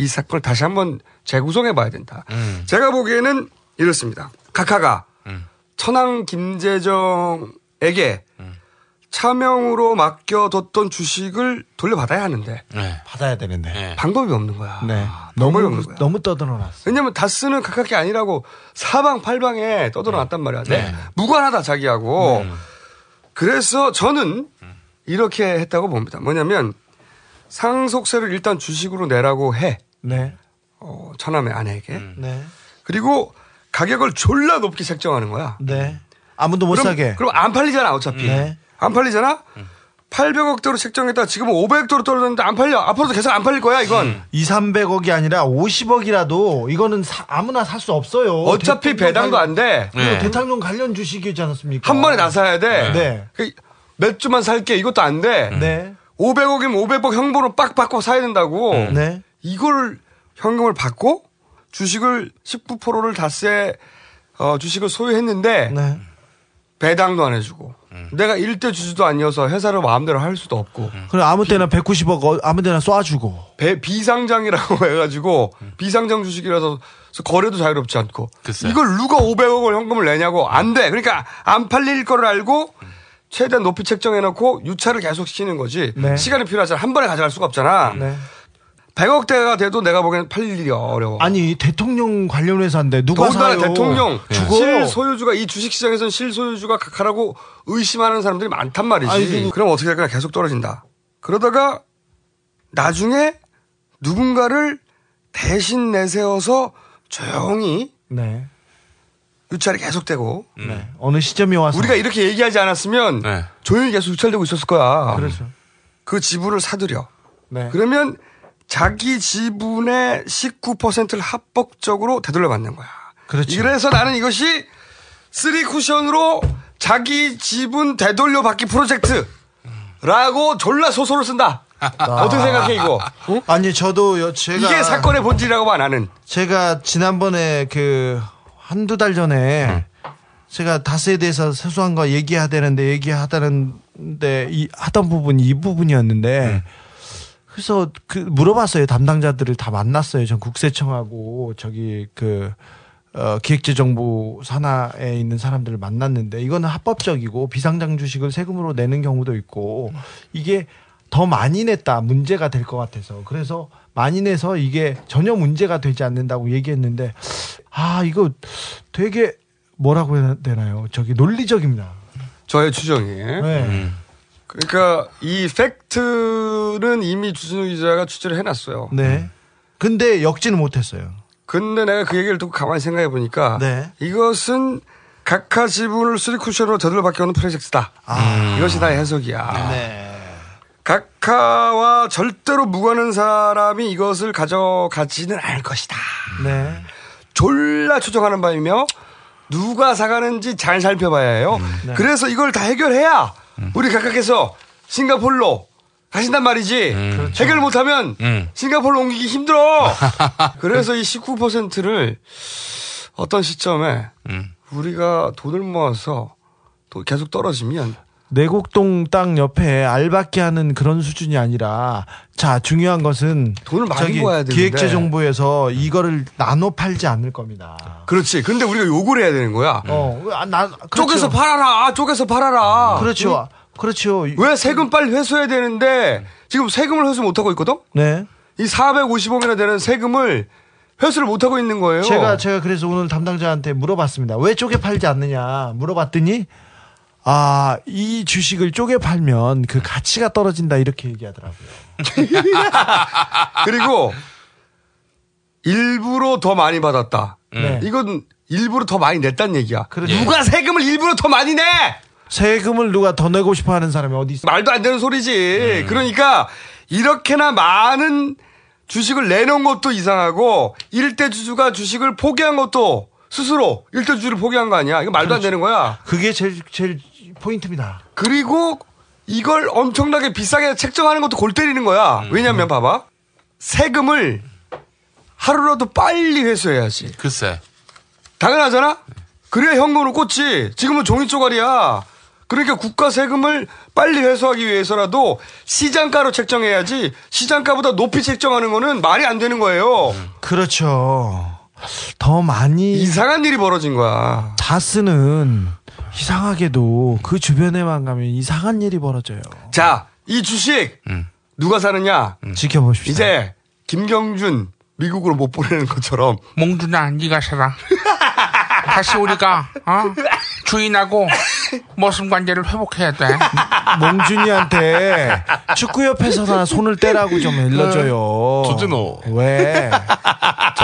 이 사건을 다시 한번 재구성해 봐야 된다. 음. 제가 보기에는 이렇습니다. 각하가 음. 천황 김재정에게 차명으로 맡겨뒀던 주식을 돌려받아야 하는데 네. 받아야 되는데. 네. 방법이 없는 거야. 네. 방법이 너무 없는 거야. 너무 떠들어놨어. 왜냐면 다스는 각각 게 아니라고 사방팔방에 떠들어놨단 말이야. 네. 무관하다 자기하고. 그래서 저는 이렇게 했다고 봅니다. 뭐냐면 상속세를 일단 주식으로 내라고 해. 네. 어, 처남의 아내에게. 네. 그리고 가격을 졸라 높게 책정하는 거야. 네. 아무도 못 그럼, 사게. 그럼 안 팔리잖아 어차피. 네. 안 팔리잖아. 800억대로 책정했다 지금은 500억대로 떨어졌는데 안 팔려. 앞으로도 계속 안 팔릴 거야 이건. 2, 300억이 아니라 50억이라도 이거는 사- 아무나 살 수 없어요. 어차피 배당도 관련- 안 돼. 네. 대통령 관련 주식이지 않았습니까? 한 번에 다 사야 돼. 네. 그몇 주만 살게 이것도 안 돼. 네. 500억이면 500억 현금으로 빡 받고 사야 된다고. 네. 이걸 현금을 받고 주식을 19%를 다세 어, 주식을 소유했는데 네. 배당도 안 해주고 내가 일대 주주도 아니어서 회사를 마음대로 할 수도 없고 그럼 아무 때나 190억 어- 아무 데나 쏴주고. 배 비상장이라고 *laughs* 해가지고 비상장 주식이라서 거래도 자유롭지 않고 글쎄. 이걸 누가 500억을 현금을 내냐고 안 돼. 그러니까 안 팔릴 거를 알고 최대한 높이 책정해놓고 유찰을 계속 시키는 거지. 네. 시간이 필요하잖아. 한 번에 가져갈 수가 없잖아. 네. 100억대가 돼도 내가 보기엔 팔릴 일이 어려워. 아니 대통령 관련 회사인데 누가 더군다나 사요? 대통령 죽어. 실소유주가 이 주식시장에서는 실소유주가 각하라고 의심하는 사람들이 많단 말이지. 아니, 그- 그럼 어떻게 할까 계속 떨어진다. 그러다가 나중에 누군가를 대신 내세워서 조용히 네. 유찰이 계속되고 네. 어느 시점이 와서 우리가 이렇게 얘기하지 않았으면 네. 조용히 계속 유찰되고 있었을 거야. 그렇죠. 그 지분을 사들여. 네. 그러면 자기 지분의 19%를 합법적으로 되돌려 받는 거야. 그렇죠. 그래서 나는 이것이 쓰리 쿠션으로 자기 지분 되돌려 받기 프로젝트라고 졸라 소설을 쓴다. *laughs* 어떻게 생각해 이거? 응? 아니 저도 여- 제가 이게 사건의 본질이라고 봐 나는. 제가 지난번에 그 한두 달 전에 제가 다스에 대해서 사소한 거 얘기해야 되는데 얘기하다는데 이 하던 부분이 이 부분이었는데 그래서 그 물어봤어요. 담당자들을 다 만났어요. 전 국세청하고 저기 그 어, 기획재정부 산하에 있는 사람들을 만났는데 이거는 합법적이고 비상장 주식을 세금으로 내는 경우도 있고 이게 더 많이 냈다. 문제가 될 것 같아서. 그래서 많이 내서 이게 전혀 문제가 되지 않는다고 얘기했는데 아 이거 되게 뭐라고 해야 되나요? 저기 논리적입니다. 저의 추정이. 네. 그러니까 이 팩트는 이미 주진우 기자가 취재를 해놨어요. 네 근데 역지는 못했어요 근데 내가 그 얘기를 듣고 가만히 생각해 보니까 네. 이것은 각하 지분을 쓰리쿠션으로 되돌려 받겨오는 프로젝트다. 이것이 나의 해석이야. 아. 네. 각하와 절대로 무관한 사람이 이것을 가져가지는 않을 것이다. 네. 졸라 추정하는 바이며 누가 사가는지 잘 살펴봐야 해요. 네. 그래서 이걸 다 해결해야 우리 각하께서 싱가폴로 가신단 말이지. 그렇죠. 해결 못하면 싱가폴로 옮기기 힘들어. *laughs* 그래서 이 19%를 어떤 시점에 우리가 돈을 모아서 또 계속 떨어지면 내곡동 땅 옆에 알바끼 하는 그런 수준이 아니라 자 중요한 것은 돈을 많이 모아야 되는데. 기획재정부에서 이거를 나눠 팔지 않을 겁니다. 그렇지. 근데 우리가 요구를 해야 되는 거야. 어, 아, 나, 그렇죠. 쪼개서 팔아라. 쪼개서 팔아라. 그렇죠. 그렇죠. 왜 세금 빨리 회수해야 되는데 지금 세금을 회수 못 하고 있거든? 네. 이 450억이나 되는 세금을 회수를 못 하고 있는 거예요. 제가 제가 그래서 오늘 담당자한테 물어봤습니다. 왜 쪼개 팔지 않느냐 물어봤더니 아 이 주식을 쪼개 팔면 그 가치가 떨어진다 이렇게 얘기하더라고요. *laughs* 그리고 일부러 더 많이 받았다. 네. 이건 일부러 더 많이 냈단 얘기야. 그렇죠. 누가 세금을 일부러 더 많이 내? 세금을 누가 더 내고 싶어 하는 사람이 어디 있어? 말도 안 되는 소리지. 그러니까 이렇게나 많은 주식을 내놓은 것도 이상하고 일대 주주가 주식을 포기한 것도 스스로 일대 주주를 포기한 거 아니야? 이거 말도 안 되는 거야. 그게 제일 제일 포인트입니다. 그리고 이걸 엄청나게 비싸게 책정하는 것도 골 때리는 거야. 왜냐면 봐봐. 세금을 하루라도 빨리 회수해야지. 글쎄. 당연하잖아? 그래야 현금으로 꽂지. 지금은 종이 쪼가리야. 그러니까 국가 세금을 빨리 회수하기 위해서라도 시장가로 책정해야지 시장가보다 높이 책정하는 거는 말이 안 되는 거예요. 그렇죠. 더 많이 이상한 일이 벌어진 거야. 다스는 이상하게도 그 주변에만 가면 이상한 일이 벌어져요. 자, 이 주식 누가 사느냐? 지켜보십시오. 이제 김경준 미국으로 못 보내는 것처럼 몽준아, 네가 사라. 다시 우리가 어? 주인하고 모습 관계를 회복해야 돼. 몽준이한테 축구협회에서나 손을 떼라고 좀 일러줘요. 조진호. 왜?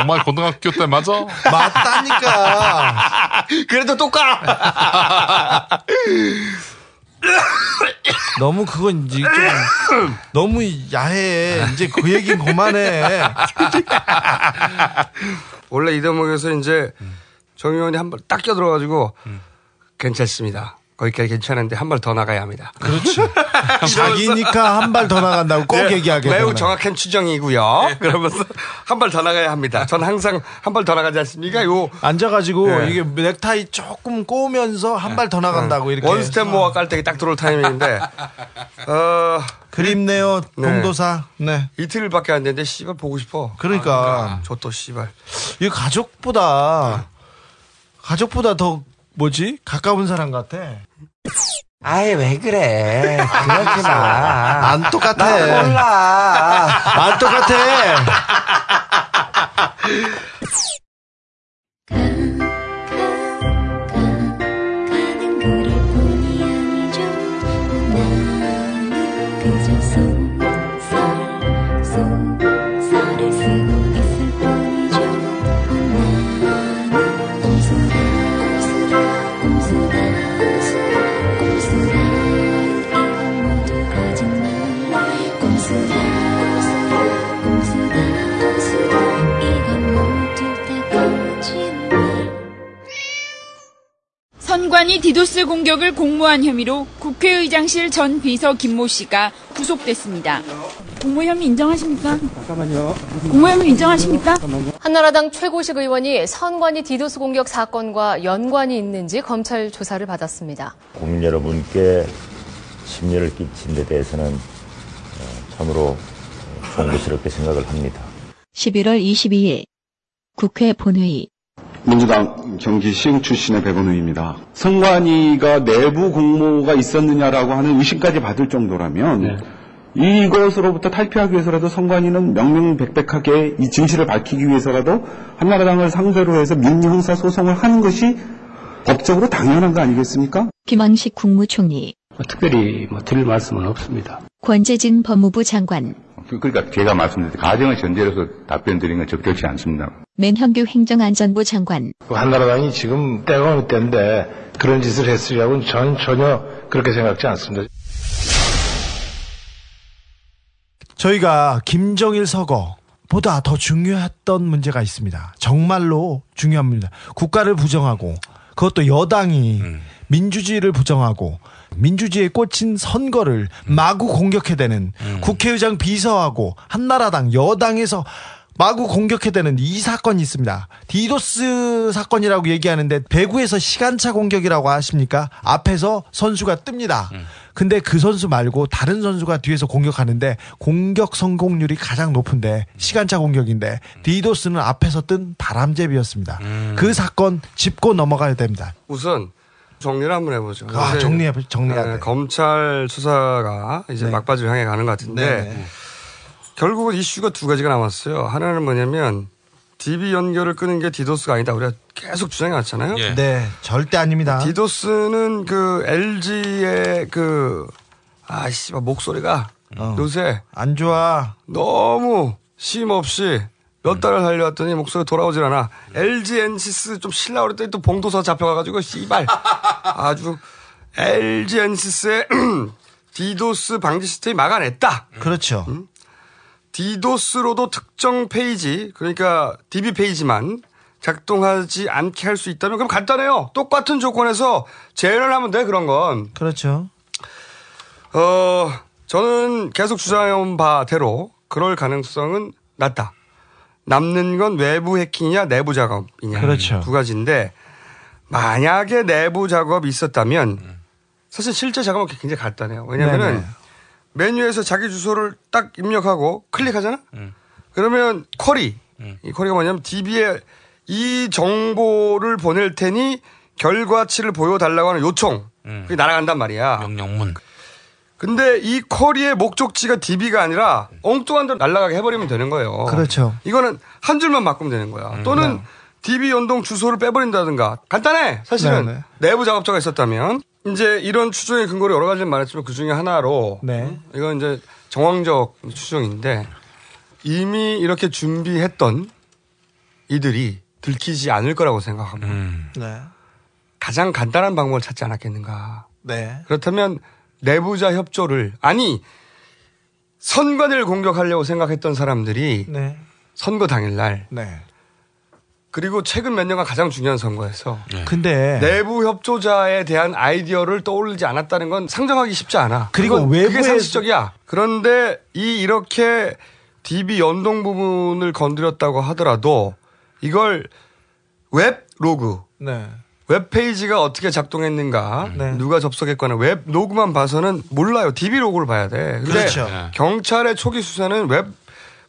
정말 고등학교 때 맞아? 맞다니까. *laughs* 그래도 똑까. *laughs* 너무 그건 이제 좀 너무 야해. 이제 그 얘기는 그만해. *laughs* 원래 이 대목에서 이제 정 의원이 한발딱 껴들어가지고 괜찮습니다. 거기까지 괜찮은데 한 발 더 나가야 합니다. 그렇지. *laughs* 자기니까 한 발 더 나간다고 꼭 네, 얘기하게 매우 되네. 정확한 추정이고요. 그러면서 한 발 더 나가야 합니다. 저는 항상 한 발 더 나가지 않습니까? 요 앉아가지고 네. 이게 넥타이 조금 꼬우면서 한 발 더 나간다고 이렇게 원스텝 모아 깔때기 딱 들어올 타이밍인데 *laughs* 어, 그립네요 네. 동도사. 네. 이틀밖에 안 됐는데 씨발 보고 싶어. 그러니까 저또 씨발. 이 가족보다 가족보다 더 뭐지 가까운 사람 같아. 아이 왜 그래? 그러지 마. *laughs* 안 똑같아. 나 몰라. 안 똑같아. *laughs* 선관위 디도스 공격을 공모한 혐의로 국회의장실 전 비서 김모 씨가 구속됐습니다. 공모 혐의 인정하십니까? 잠깐만요. 공모 혐의 인정하십니까? 한나라당 최고식 의원이 선관위 디도스 공격 사건과 연관이 있는지 검찰 조사를 받았습니다. 국민 여러분께 심려를 끼친 데 대해서는 어, 참으로 송구스럽게 생각을 합니다. 11월 22일 국회 본회의 민주당 경기시흥 출신의 백원우입니다. 선관위가 내부 공모가 있었느냐라고 하는 의심까지 받을 정도라면 이것으로부터 탈피하기 위해서라도 선관위는 명명백백하게 이 진실을 밝히기 위해서라도 한나라당을 상대로 해서 민리 형사 소송을 하는 것이 법적으로 당연한 거 아니겠습니까? 김왕식 국무총리 특별히 뭐 드릴 말씀은 없습니다. 권재진 법무부 장관 그러니까 제가 말씀드린 가정을 전제로서 답변 드린 건 적절치 않습니다. 맹형규 행정안전부 장관 한나라당이 지금 때가 어느 때인데 그런 짓을 했으리라고는 전 전혀 그렇게 생각지 않습니다. 저희가 김정일 서거 보다 더 중요했던 문제가 있습니다. 정말로 중요합니다. 국가를 부정하고 그것도 여당이 민주주의를 부정하고 민주주의에 꽂힌 선거를 마구 공격해대는 국회의장 비서하고 한나라당 여당에서 마구 공격해대는 이 사건이 있습니다. 디도스 사건이라고 얘기하는데 배구에서 시간차 공격이라고 하십니까? 앞에서 선수가 뜹니다. 근데 그 선수 말고 다른 선수가 뒤에서 공격하는데 공격 성공률이 가장 높은데 시간차 공격인데 디도스는 앞에서 뜬 바람잡이였습니다. 그 사건 짚고 넘어가야 됩니다. 우선 정리를 한번 해보죠. 아, 정리해 정리해야 네, 돼. 검찰 수사가 이제 네. 막바지를 향해 가는 것 같은데 네, 네. 결국은 이슈가 두 가지가 남았어요. 하나는 뭐냐면 DB 연결을 끄는 게 디도스가 아니다. 우리가 계속 주장해 왔잖아요. 네, 절대 아닙니다. 디도스는 그 LG의 그 아씨 목소리가 요새 안 좋아. 너무 쉼 없이 몇 달을 달려왔더니 목소리 돌아오질 않아. LG 엔시스 좀 실라 그랬더니 또 봉도사 잡혀가가지고 씨발 아주 LG 엔시스의 *clears throat* 디도스 방지 시스템이 막아냈다. 그렇죠. 디도스로도 특정 페이지 그러니까 DB 페이지만 작동하지 않게 할 수 있다면 그럼 간단해요. 똑같은 조건에서 재현을 하면 돼 그런 건. 그렇죠. 어 저는 계속 주장해온 바대로 그럴 가능성은 낮다. 남는 건 외부 해킹이냐 내부 작업이냐 그렇죠. 두 가지인데 만약에 내부 작업이 있었다면 사실 실제 작업은 굉장히 간단해요. 왜냐면은 네네. 메뉴에서 자기 주소를 딱 입력하고 클릭하잖아? 그러면 쿼리. 이 쿼리가 뭐냐면 DB에 이 정보를 보낼 테니 결과치를 보여달라고 하는 요청. 그게 날아간단 말이야. 명령문. 근데 이 쿼리의 목적지가 DB가 아니라 엉뚱한 데로 날아가게 해버리면 되는 거예요. 그렇죠. 이거는 한 줄만 바꾸면 되는 거야. 또는 DB 연동 주소를 빼버린다든가. 간단해. 사실은. 네 네. 내부 작업자가 있었다면. 이제 이런 추정의 근거로 여러 가지를 말했지만 그 중에 하나로. 네. 이건 이제 정황적 추정인데 이미 이렇게 준비했던 이들이 들키지 않을 거라고 생각합니다. 네. 가장 간단한 방법을 찾지 않았겠는가. 네. 그렇다면 내부자 협조를 아니 선관위를 공격하려고 생각했던 사람들이 네. 선거 당일날 네. 그리고 최근 몇 년간 가장 중요한 선거에서 근데 내부 협조자에 대한 아이디어를 떠올리지 않았다는 건 상정하기 쉽지 않아. 그리고 외부에서- 상식적이야. 그런데 이 이렇게 DB 연동 부분을 건드렸다고 하더라도 이걸 web log 네. 웹페이지가 어떻게 작동했는가, 네. 누가 접속했거나 web log만 봐서는 몰라요. DB 로그를 봐야 돼. 근데 그렇죠. 경찰의 초기 수사는 웹,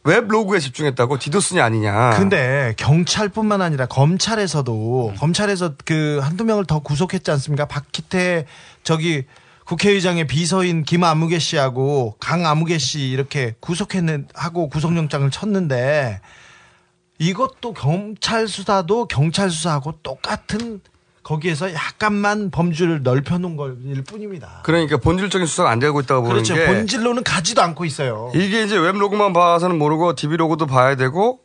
web log에 집중했다고 디도스냐 아니냐. 근데 경찰뿐만 아니라 검찰에서도 검찰에서 그 한두 명을 더 구속했지 않습니까? 박희태 저기 국회의장의 비서인 김아무개 씨하고 강아무개 씨 이렇게 구속했는 하고 구속영장을 쳤는데 이것도 경찰 수사도 경찰 수사하고 똑같은 거기에서 약간만 범주를 넓혀놓은 것일 뿐입니다. 그러니까 본질적인 수사가 안 되고 있다고 보는 그렇죠. 게 본질로는 가지도 않고 있어요. 이게 이제 web log만 봐서는 모르고 DB 로그도 봐야 되고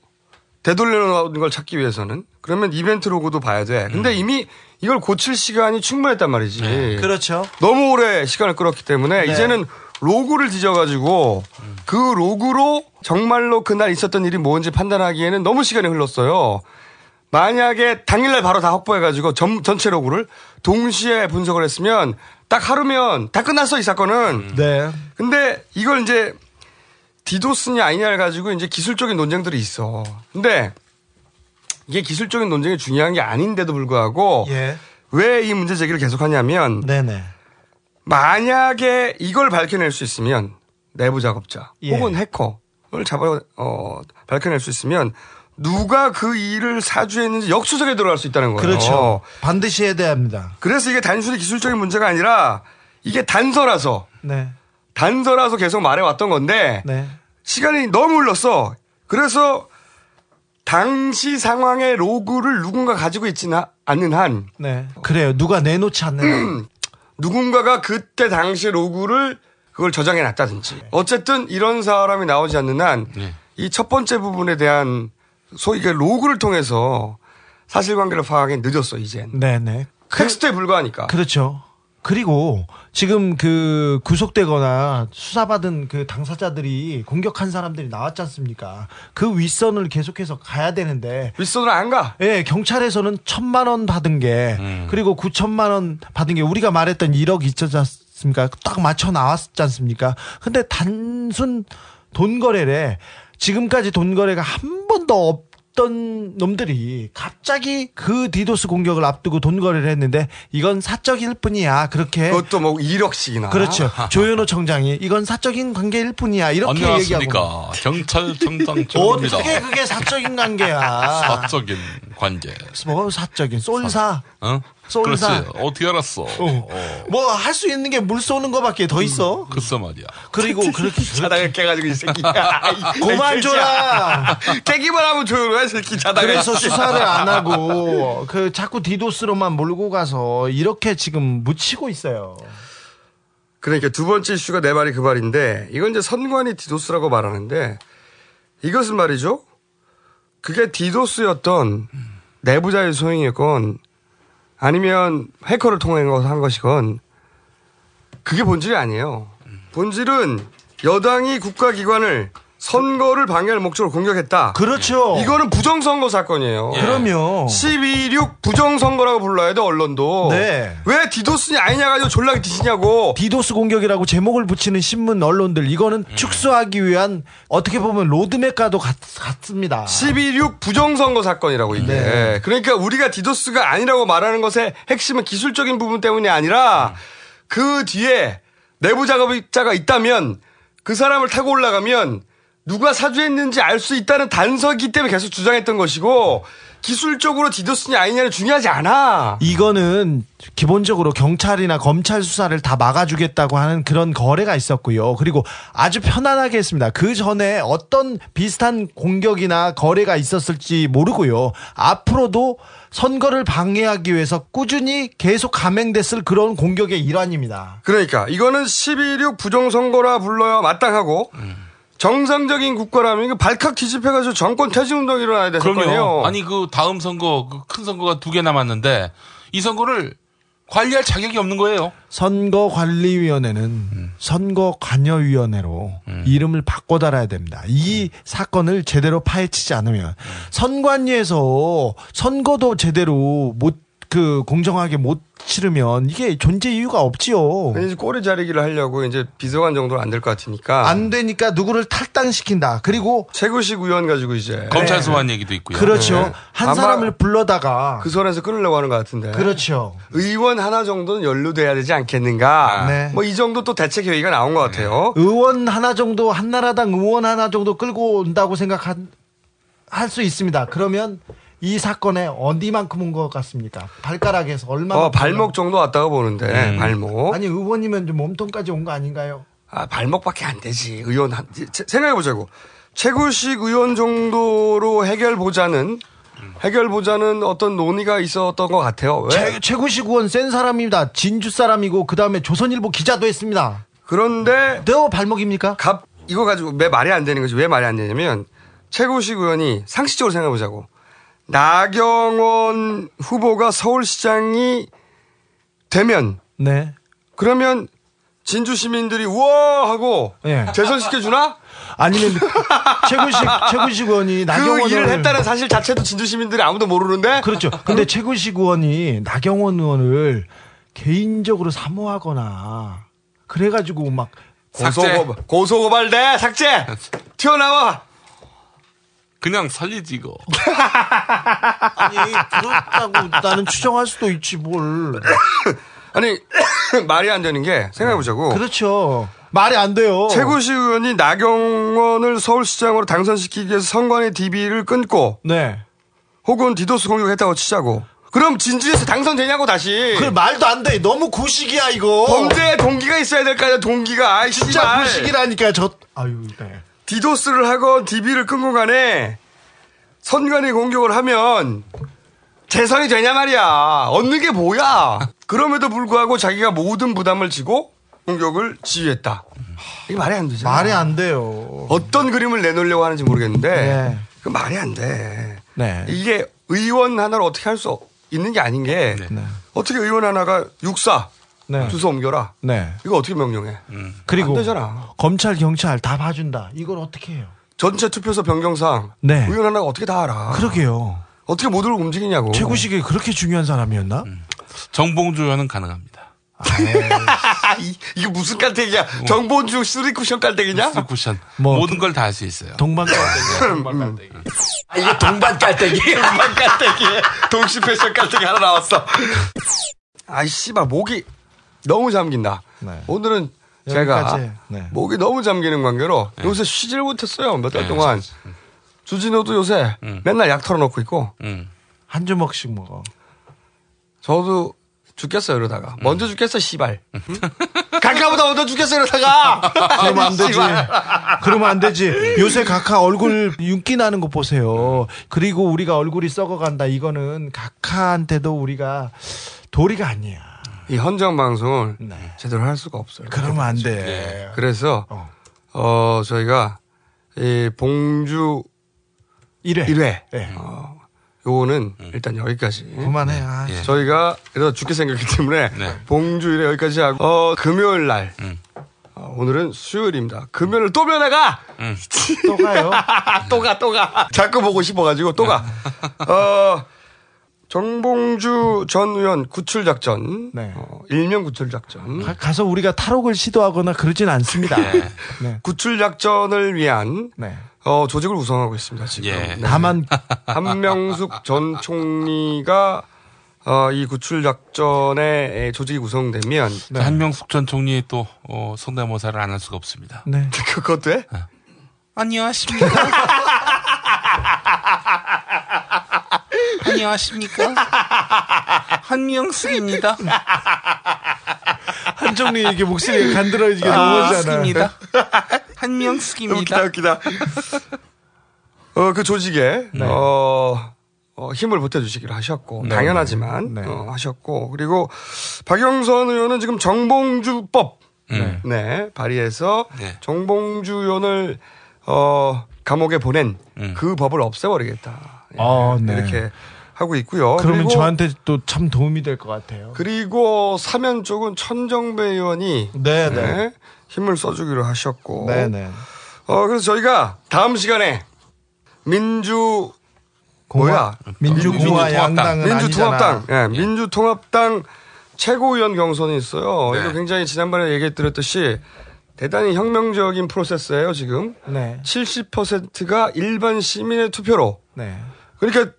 되돌려놓은 걸 찾기 위해서는 그러면 이벤트 로그도 봐야 돼. 근데 이미 이걸 고칠 시간이 충분했단 말이지. 그렇죠. 너무 오래 시간을 끌었기 때문에 네. 이제는 로그를 뒤져가지고 그 로그로 정말로 그날 있었던 일이 뭔지 판단하기에는 너무 시간이 흘렀어요. 만약에 당일날 바로 다 확보해가지고 전, 전체 로그를 동시에 분석을 했으면 딱 하루면 다 끝났어 이 사건은. 네. 근데 이걸 이제 디도스냐 아니냐를 가지고 이제 기술적인 논쟁들이 있어. 근데 이게 기술적인 논쟁이 중요한 게 아닌데도 불구하고 예. 왜 이 문제 제기를 계속하냐면 네네. 만약에 이걸 밝혀낼 수 있으면 내부 작업자 예. 혹은 해커를 잡아 어, 밝혀낼 수 있으면 누가 그 일을 사주했는지 역수적에 들어갈 수 있다는 거예요. 그렇죠. 반드시 해야 합니다. 그래서 이게 단순히 기술적인 문제가 아니라 이게 단서라서 네. 단서라서 계속 말해왔던 건데 네. 시간이 너무 흘렀어. 그래서 당시 상황의 로그를 누군가 가지고 있지는 않는 한 네. 그래요. 누가 내놓지 않는 한. *clears throat* 누군가가 그때 당시 로그를 그걸 저장해 놨다든지 어쨌든 이런 사람이 나오지 않는 한 이첫 번째 부분에 대한 소위 그 로그를 통해서 사실관계를 파악하기 늦었어 이젠 네네. 텍스트에 불과하니까 그렇죠. 그리고 지금 그 구속되거나 수사받은 그 당사자들이 공격한 사람들이 나왔지 않습니까? 그 윗선을 계속해서 가야 되는데 윗선을 안 가. 예, 경찰에서는 천만 원 받은 게 그리고 구천만 원 받은 게 우리가 말했던 1억 있지 않습니까? 딱 맞춰 나왔지 않습니까? 근데 단순 돈 거래래 지금까지 돈 거래가 한 번도 없던 놈들이 갑자기 그 디도스 공격을 앞두고 돈 거래를 했는데 이건 사적일 뿐이야. 그렇게 그것도 뭐 1억씩이나 그렇죠. *laughs* 조현호 청장이 이건 사적인 관계일 뿐이야. 이렇게 얘기하고 안녕하십니까. 경찰청장 *laughs* 조입니다 어떻게 그게 사적인 관계야? 사적인 관계. 뭐 사적인 쏠사. 어? 그렇지. 어떻게 알았어? 어. 뭐할 수 있는 게 물 쏘는 거밖에 더 있어. 글쎄 말이야. 그리고 *laughs* 그렇게 *laughs* 자다가 깨가지고 이 새끼. 그만 줘라. 깨기만 하면 조용해 새끼 자다가. 그래서 *laughs* 수사를 안 하고 그 자꾸 디도스로만 몰고 가서 이렇게 지금 묻히고 있어요. 그러니까 두 번째 이슈가 내 말이 그 말인데 이건 이제 선관위 디도스라고 말하는데 이것은 말이죠. 그게 디도스였던 내부자의 소행이었건 아니면 해커를 통해 한 것이건 그게 본질이 아니에요. 본질은 여당이 국가기관을 선거를 방해할 목적으로 공격했다. 그렇죠. 이거는 부정선거 사건이에요. 그럼요. 12.16 부정선거라고 불러야 돼, 언론도. 네. 왜 디도스냐 아니냐 가지고 졸라게 뒤지냐고. 디도스 공격이라고 제목을 붙이는 신문 언론들 이거는 축소하기 위한 어떻게 보면 로드맵과도 같, 같습니다. 12.16 부정선거 사건이라고 이게. 네. 그러니까 우리가 디도스가 아니라고 말하는 것의 핵심은 기술적인 부분 때문이 아니라 그 뒤에 내부 작업자가 있다면 그 사람을 타고 올라가면 누가 사주했는지 알 수 있다는 단서기 때문에 계속 주장했던 것이고 기술적으로 디도스냐 아니냐는 중요하지 않아. 이거는 기본적으로 경찰이나 검찰 수사를 다 막아주겠다고 하는 그런 거래가 있었고요. 그리고 아주 편안하게 했습니다. 그 전에 어떤 비슷한 공격이나 거래가 있었을지 모르고요. 앞으로도 선거를 방해하기 위해서 꾸준히 계속 감행됐을 그런 공격의 일환입니다. 그러니까 이거는 12.16 부정선거라 불러야 마땅하고 정상적인 국가라면 이거 발칵 뒤집혀가지고 정권 퇴진 운동이 일어나야 될. 사건이에요. 아니 그 다음 선거 그 큰 선거가 두 개 남았는데 이 선거를 관리할 자격이 없는 거예요. 선거관리위원회는 선거관여위원회로 이름을 바꿔 달아야 됩니다. 이 사건을 제대로 파헤치지 않으면 선관위에서 선거도 제대로 못 그 공정하게 못 치르면 이게 존재 이유가 없지요. 이제 꼬리 자르기를 하려고 이제 비서관 정도는 안 될 것 같으니까 안 되니까 누구를 탈당시킨다. 그리고 최고식 의원 가지고 이제 검찰 소환 얘기도 있고요. 그렇죠. 네. 한 사람을 불러다가 그 선에서 끊으려고 하는 것 같은데. 그렇죠. 의원 하나 정도는 연루돼야 되지 않겠는가. 네. 뭐 이 정도 또 대책 회의가 나온 것 같아요. 의원 하나 정도 한나라당 의원 하나 정도 끌고 온다고 생각한 할 수 있습니다. 그러면 이 사건에 어디만큼 온 것 같습니까? 발가락에서 얼마? 어, 발목 정도 왔다고 보는데 발목. 아니 의원이면 좀 몸통까지 온 거 아닌가요? 아, 발목밖에 안 되지. 의원 한 생각해 보자고. 최고식 의원 정도로 해결 보자는 해결 보자는 어떤 논의가 있었던 것 같아요. 왜? 최, 최고식 의원 센 사람입니다. 진주 사람이고 그 다음에 조선일보 기자도 했습니다. 그런데 너 발목입니까? 갑 이거 가지고 왜 말이 안 되는 거지? 왜 말이 안 되냐면 최고식 의원이 상식적으로 생각해 보자고. 나경원 후보가 서울시장이 되면 네. 그러면 진주 시민들이 우와 하고 예. 재선시켜 주나? 아니면 최구식 *laughs* 최구식 의원이 나경원 그 일을 했다는 사실 자체도 진주 시민들이 아무도 모르는데 그렇죠. 근데 최구식 의원이 나경원 의원을 개인적으로 사모하거나 그래가지고 막 고소고 고소고발돼 삭제 튀어나와 그냥 살리지 이거. *laughs* 아니 그렇다고 나는 추정할 수도 있지 뭘. *laughs* 아니 *coughs* 말이 안 되는 게 생각해 보자고. 그렇죠. 말이 안 돼요. 최구식 의원이 나경원을 서울시장으로 당선시키기 위해서 선관위 DB를 끊고 네. 혹은 디도스 공격했다고 치자고. 그럼 진주에서 당선되냐고 다시. 그 말도 안 돼. 너무 구식이야 이거. 범죄 동기가 있어야 될 거 아니야 동기가. 아이, 진짜 씨발. 구식이라니까 저. 아유 네. 디도스를 하건 DB를 끊고 간에 선관위 공격을 하면 재선이 되냐 말이야. 얻는 게 뭐야. 그럼에도 불구하고 자기가 모든 부담을 지고 공격을 지휘했다. 이게 말이 안 되잖아. 말이 안 돼요. 어떤 그림을 내놓으려고 하는지 모르겠는데 네. 그 말이 안 돼. 네. 이게 의원 하나를 어떻게 할 수 있는 게 아닌 게 어떻게 의원 하나가 육사 네. 주소 옮겨라. 네. 이거 어떻게 명령해? 그리고 안 되잖아. 검찰 경찰 다 봐준다. 이걸 어떻게 해요? 전체 투표소 변경상 네. 의원 하나가 어떻게 다 알아? 그러게요. 어떻게 모두를 움직이냐고. 최구식이 그렇게 중요한 사람이었나? 정봉주 의원은 가능합니다. *laughs* 이, 이게 무슨 깔때기야? 정본주 쓰리쿠션 깔때기냐? 쿠션 뭐 모든 걸 다 할 수 있어요. 동반 아, 이게 *laughs* 동반 깔때기. *laughs* 동반 깔때기. 동시 패션 깔때기 하나 나왔어. 아이 씨발 목이 너무 잠긴다. 오늘은 제가 여기까지. 네. 목이 너무 잠기는 관계로 요새 쉬질 못했어요 몇 달 동안. 주진호도 요새 맨날 약 털어놓고 있고 한 주먹씩 먹어. 저도 죽겠어요 이러다가 먼저 죽겠어 씨발. 가까보다 먼저 죽겠어 이러다가. *laughs* 그러면 안 되지. 그러면 안 되지. 요새 각하 얼굴 윤기 나는 거 보세요. 그리고 우리가 얼굴이 썩어간다. 이거는 각하한테도 우리가 도리가 아니야. 이 헌정 방송을 네. 제대로 할 수가 없어요. 그러면 안 돼. 그래서 어, 저희가 이 봉주 1회. 1회 네. 어, 요거는 일단 여기까지. 그만해. 아, 예. 저희가 이러다 죽게 생겼기 때문에 봉주 1회 여기까지 하고 어, 금요일 날 어, 오늘은 수요일입니다. 금요일 또 면회가 또 가요. *laughs* 또 가, 또 가. 자꾸 보고 싶어가지고 또 가. 어, 정봉주 전 의원 구출 작전. 어, 일명 구출 작전. 가- 가서 우리가 탈옥을 시도하거나 그러진 않습니다. 네. 구출 작전을 위한 네. 어, 조직을 구성하고 있습니다, 지금. 네. 다만 *laughs* 한명숙 전 총리가 어, 이 구출 작전에 조직이 구성되면 그 한명숙 전 총리의 또 어, 성대모사를 안 할 수가 없습니다. 네. *laughs* 그것도 해? 안녕하십니까? *laughs* 안녕하십니까? *laughs* 한명숙입니다. 한정리 이게 목소리가 간드러지게 넘어지잖아. 한명숙입니다. 웃기다, 웃기다. 어, 그 조직에, 어, 어, 힘을 보태주시기로 하셨고, 네. 당연하지만, 네. 어, 하셨고, 그리고 박영선 의원은 지금 정봉주법, 음. 네, 발의해서 네. 정봉주 의원을, 어, 감옥에 보낸 음. 그 법을 없애버리겠다. 예, 아, 네. 이렇게 하고 있고요. 그러면 그리고, 저한테 또 참 도움이 될 것 같아요. 그리고 사면 쪽은 천정배 의원이 네, 네. 힘을 써주기로 하셨고, 네, 네. 어, 그래서 저희가 다음 시간에 민주 공화- 뭐야? 민주공화 양당은 민주통합당. 아니잖아. 예, 민주통합당 최고위원 경선이 있어요. 네. 이거 굉장히 지난번에 얘기했듯이 대단히 혁명적인 프로세스예요, 지금. 네. 70%가 일반 시민의 투표로. 네. 그러니까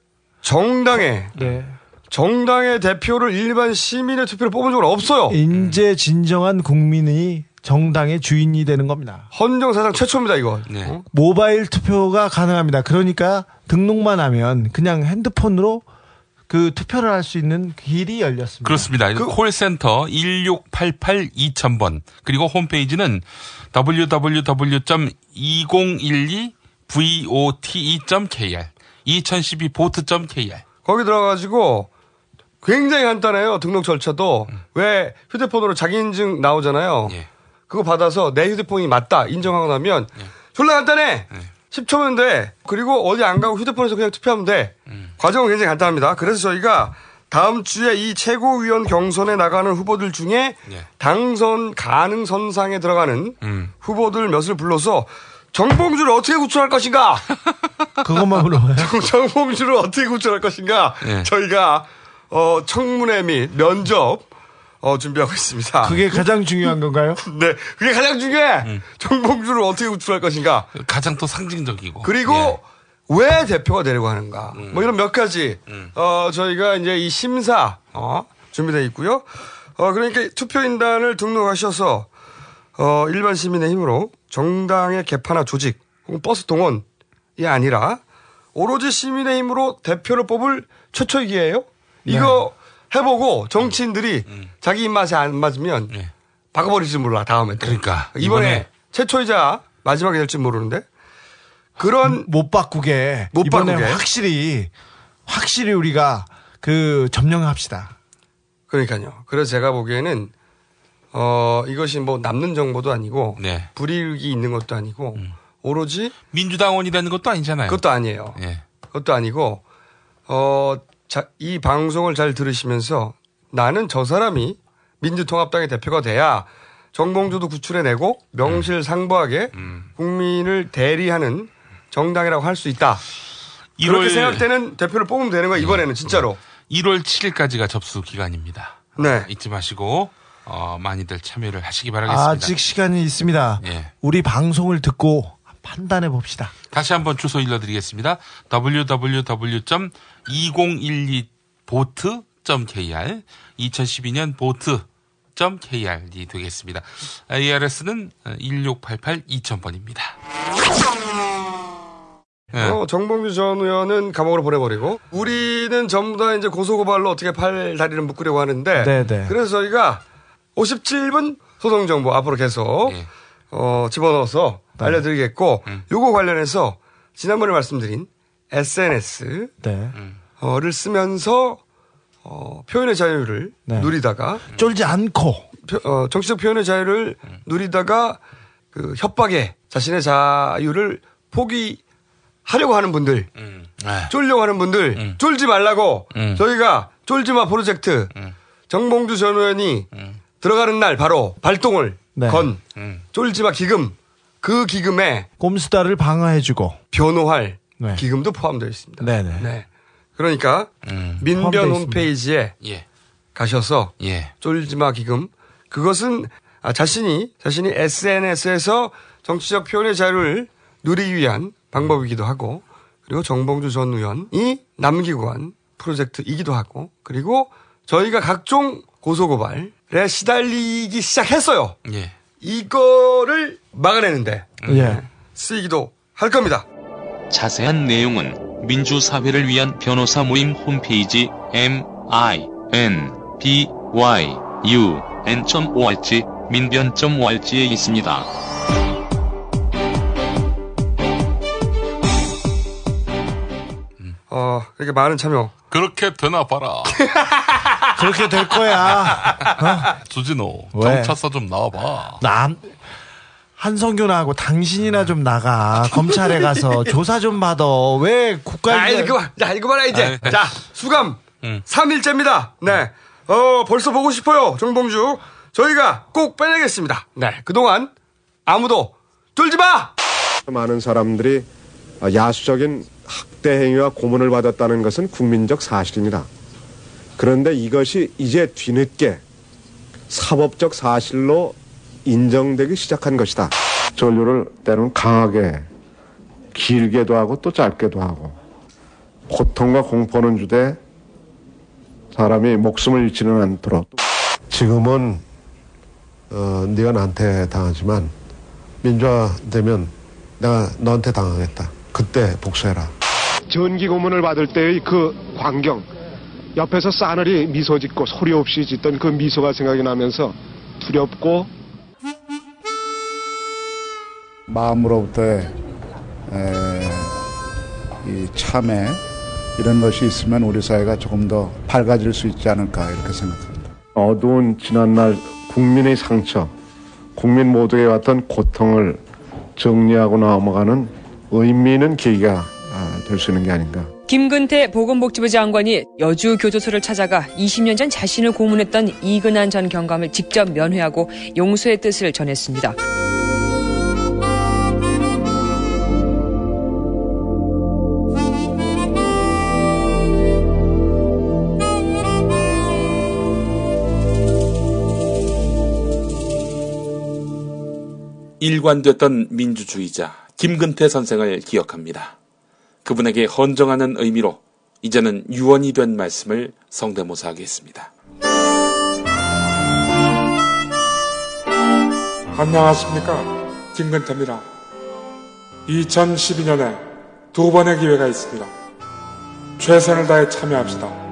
정당의 네. 정당의 대표를 일반 시민의 투표로 뽑은 적은 없어요. 인제 진정한 국민이 정당의 주인이 되는 겁니다. 헌정사상 최초입니다, 이건. 네. 어? 모바일 투표가 가능합니다. 그러니까 등록만 하면 그냥 핸드폰으로 그 투표를 할 수 있는 길이 열렸습니다. 그렇습니다. 콜센터 1688 2000번 그리고 홈페이지는 www.2012vote.kr 2012 vote.kr 거기 들어가가지고 굉장히 간단해요. 등록 절차도. 왜 휴대폰으로 자기 인증 나오잖아요. 그거 받아서 내 휴대폰이 맞다 인정하고 나면 졸라 간단해. 10초면 돼. 그리고 어디 안 가고 휴대폰에서 그냥 투표하면 돼. 과정은 굉장히 간단합니다. 그래서 저희가 다음 주에 이 최고위원 경선에 나가는 후보들 중에 예. 당선 가능 선상에 들어가는 음. 후보들 몇을 불러서 정봉주를 어떻게 구출할 것인가? *laughs* 그것만 물어봐요. 정- 정봉주를 어떻게 구출할 것인가? 예. 저희가 어, 청문회 및 면접 어, 준비하고 있습니다. 그게 가장 중요한 건가요? *laughs* 네, 그게 가장 중요해. 음. 정봉주를 어떻게 구출할 것인가? 가장 또 상징적이고. 그리고 예. 왜 대표가 되려고 하는가? 음. 뭐 이런 몇 가지 어 저희가 이제 이 심사 어 준비되어 있고요. 어 그러니까 투표인단을 등록하셔서 어 일반 시민의 힘으로 정당의 개파나 조직 혹은 버스 동원이 아니라 오로지 시민의 힘으로 대표를 뽑을 최초의 기회예요. 이거 해보고 정치인들이 자기 입맛에 안 맞으면 바꿔버릴지 몰라 다음에. 또. 그러니까 이번에, 이번에 최초이자 마지막이 될지 모르는데 그런 못 바꾸게 못 이번에 바꾸게. 확실히 확실히 우리가 그 점령합시다. 그러니까요. 그래서 제가 보기에는 어 이것이 뭐 남는 정보도 아니고 네. 불이익이 있는 것도 아니고 오로지 민주당원이 되는 것도 아니잖아요. 그것도 아니에요. 예. 그것도 아니고 어이 방송을 잘 들으시면서 나는 저 사람이 민주통합당의 대표가 돼야 정봉주도 구출해내고 명실상부하게 음. 국민을 대리하는 정당이라고 할 수 있다. 그렇게 1월 생각되는 대표를 뽑으면 되는 거야 이번에는 진짜로. 1월 7일까지가 접수 기간입니다. 네. 잊지 마시고 어, 많이들 참여를 하시기 바라겠습니다. 아직 시간이 있습니다. 예. 우리 방송을 듣고 판단해 봅시다. 다시 한번 주소 일러드리겠습니다. www.2012보트.kr 2012년 보트.kr이 되겠습니다. ARS는 1688 2000번입니다. 예. 어, 정봉주 전 의원은 감옥으로 보내버리고 우리는 전부 다 이제 고소고발로 어떻게 팔 다리를 묶으려고 하는데 네네. 그래서 저희가 57분 소송 정보 앞으로 계속 예. 어, 집어넣어서 네. 알려드리겠고 음. 요거 관련해서 지난번에 말씀드린 SNS 네. 어를 쓰면서 어, 표현의 자유를 네. 누리다가 쫄지 않고 표- 어, 정치적 표현의 자유를 누리다가 그 협박에 자신의 자유를 포기하려고 하는 분들, 음. 네. 쫄려고 하는 분들, 쫄지 말라고 음. 저희가 쫄지마 프로젝트 정봉주 전 의원이 들어가는 날 바로 발동을 네. 건 음. 쫄지마 기금 그 기금에 꼼수다를 방어해주고 변호할 네. 기금도 포함되어 있습니다. 네네. 네. 그러니까 민변 포함되어 있습니다. 홈페이지에 예. 가셔서 예. 쫄지마 기금 그것은 아, 자신이 자신이 SNS에서 정치적 표현의 자유를 누리기 위한 방법이기도 하고 그리고 정봉주 전 의원이 남기고 한 프로젝트이기도 하고 그리고 저희가 각종 고소고발 에 시달리기 시작했어요. 예. 이거를 막아내는데 예. 쓰이기도 할 겁니다. 자세한 내용은 민주사회를 위한 변호사 모임 홈페이지 m i n b y u n.org 민변.org에 있습니다. 어, 이렇게 많은 참여. 그렇게 되나 봐라. *laughs* 그렇게 될 거야. 주진호, 왜? 정차서 좀 나와봐. 남 한성균하고 당신이나 좀 나가 검찰에 가서 *laughs* 조사 좀 받아. 왜 국가에 자, 이제 그만. 자, 이거 봐라, 이제. 아, 자, 수감. 음. 3일째입니다. 네. 어, 벌써 보고 싶어요. 정봉주. 저희가 꼭 빼내겠습니다. 네. 그동안 아무도 쫄지 마! 많은 사람들이 야수적인 학대 행위와 고문을 받았다는 것은 국민적 사실입니다. 그런데 이것이 이제 뒤늦게 사법적 사실로 인정되기 시작한 것이다. 전류를 때로는 강하게 길게도 하고 또 짧게도 하고 고통과 공포는 주되 사람이 목숨을 잃지는 않도록 지금은 어, 네가 나한테 당하지만 민주화 되면 내가 너한테 당하겠다. 그때 복수해라. 전기 고문을 받을 때의 그 광경, 옆에서 싸늘히 미소 짓고 소리 없이 짓던 그 미소가 생각이 나면서 두렵고 마음으로부터의 에, 이 참회 이런 것이 있으면 우리 사회가 조금 더 밝아질 수 있지 않을까 이렇게 생각합니다. 어두운 지난날 국민의 상처, 국민 모두에 왔던 고통을 정리하고 넘어가는 의미 있는 계기가 될 수 있는 게 아닌가. 김근태 보건복지부 장관이 여주 교도소를 찾아가 20년 전 자신을 고문했던 이근한 전 경감을 직접 면회하고 용서의 뜻을 전했습니다. 일관됐던 민주주의자 김근태 선생을 기억합니다. 그분에게 헌정하는 의미로 이제는 유언이 된 말씀을 성대모사하겠습니다. 안녕하십니까. 김근태입니다. 2012년에 두 번의 기회가 있습니다. 최선을 다해 참여합시다.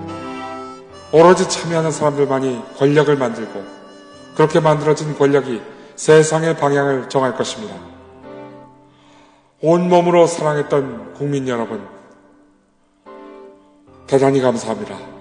오로지 참여하는 사람들만이 권력을 만들고 그렇게 만들어진 권력이 세상의 방향을 정할 것입니다. 온몸으로 사랑했던 국민 여러분, 대단히 감사합니다.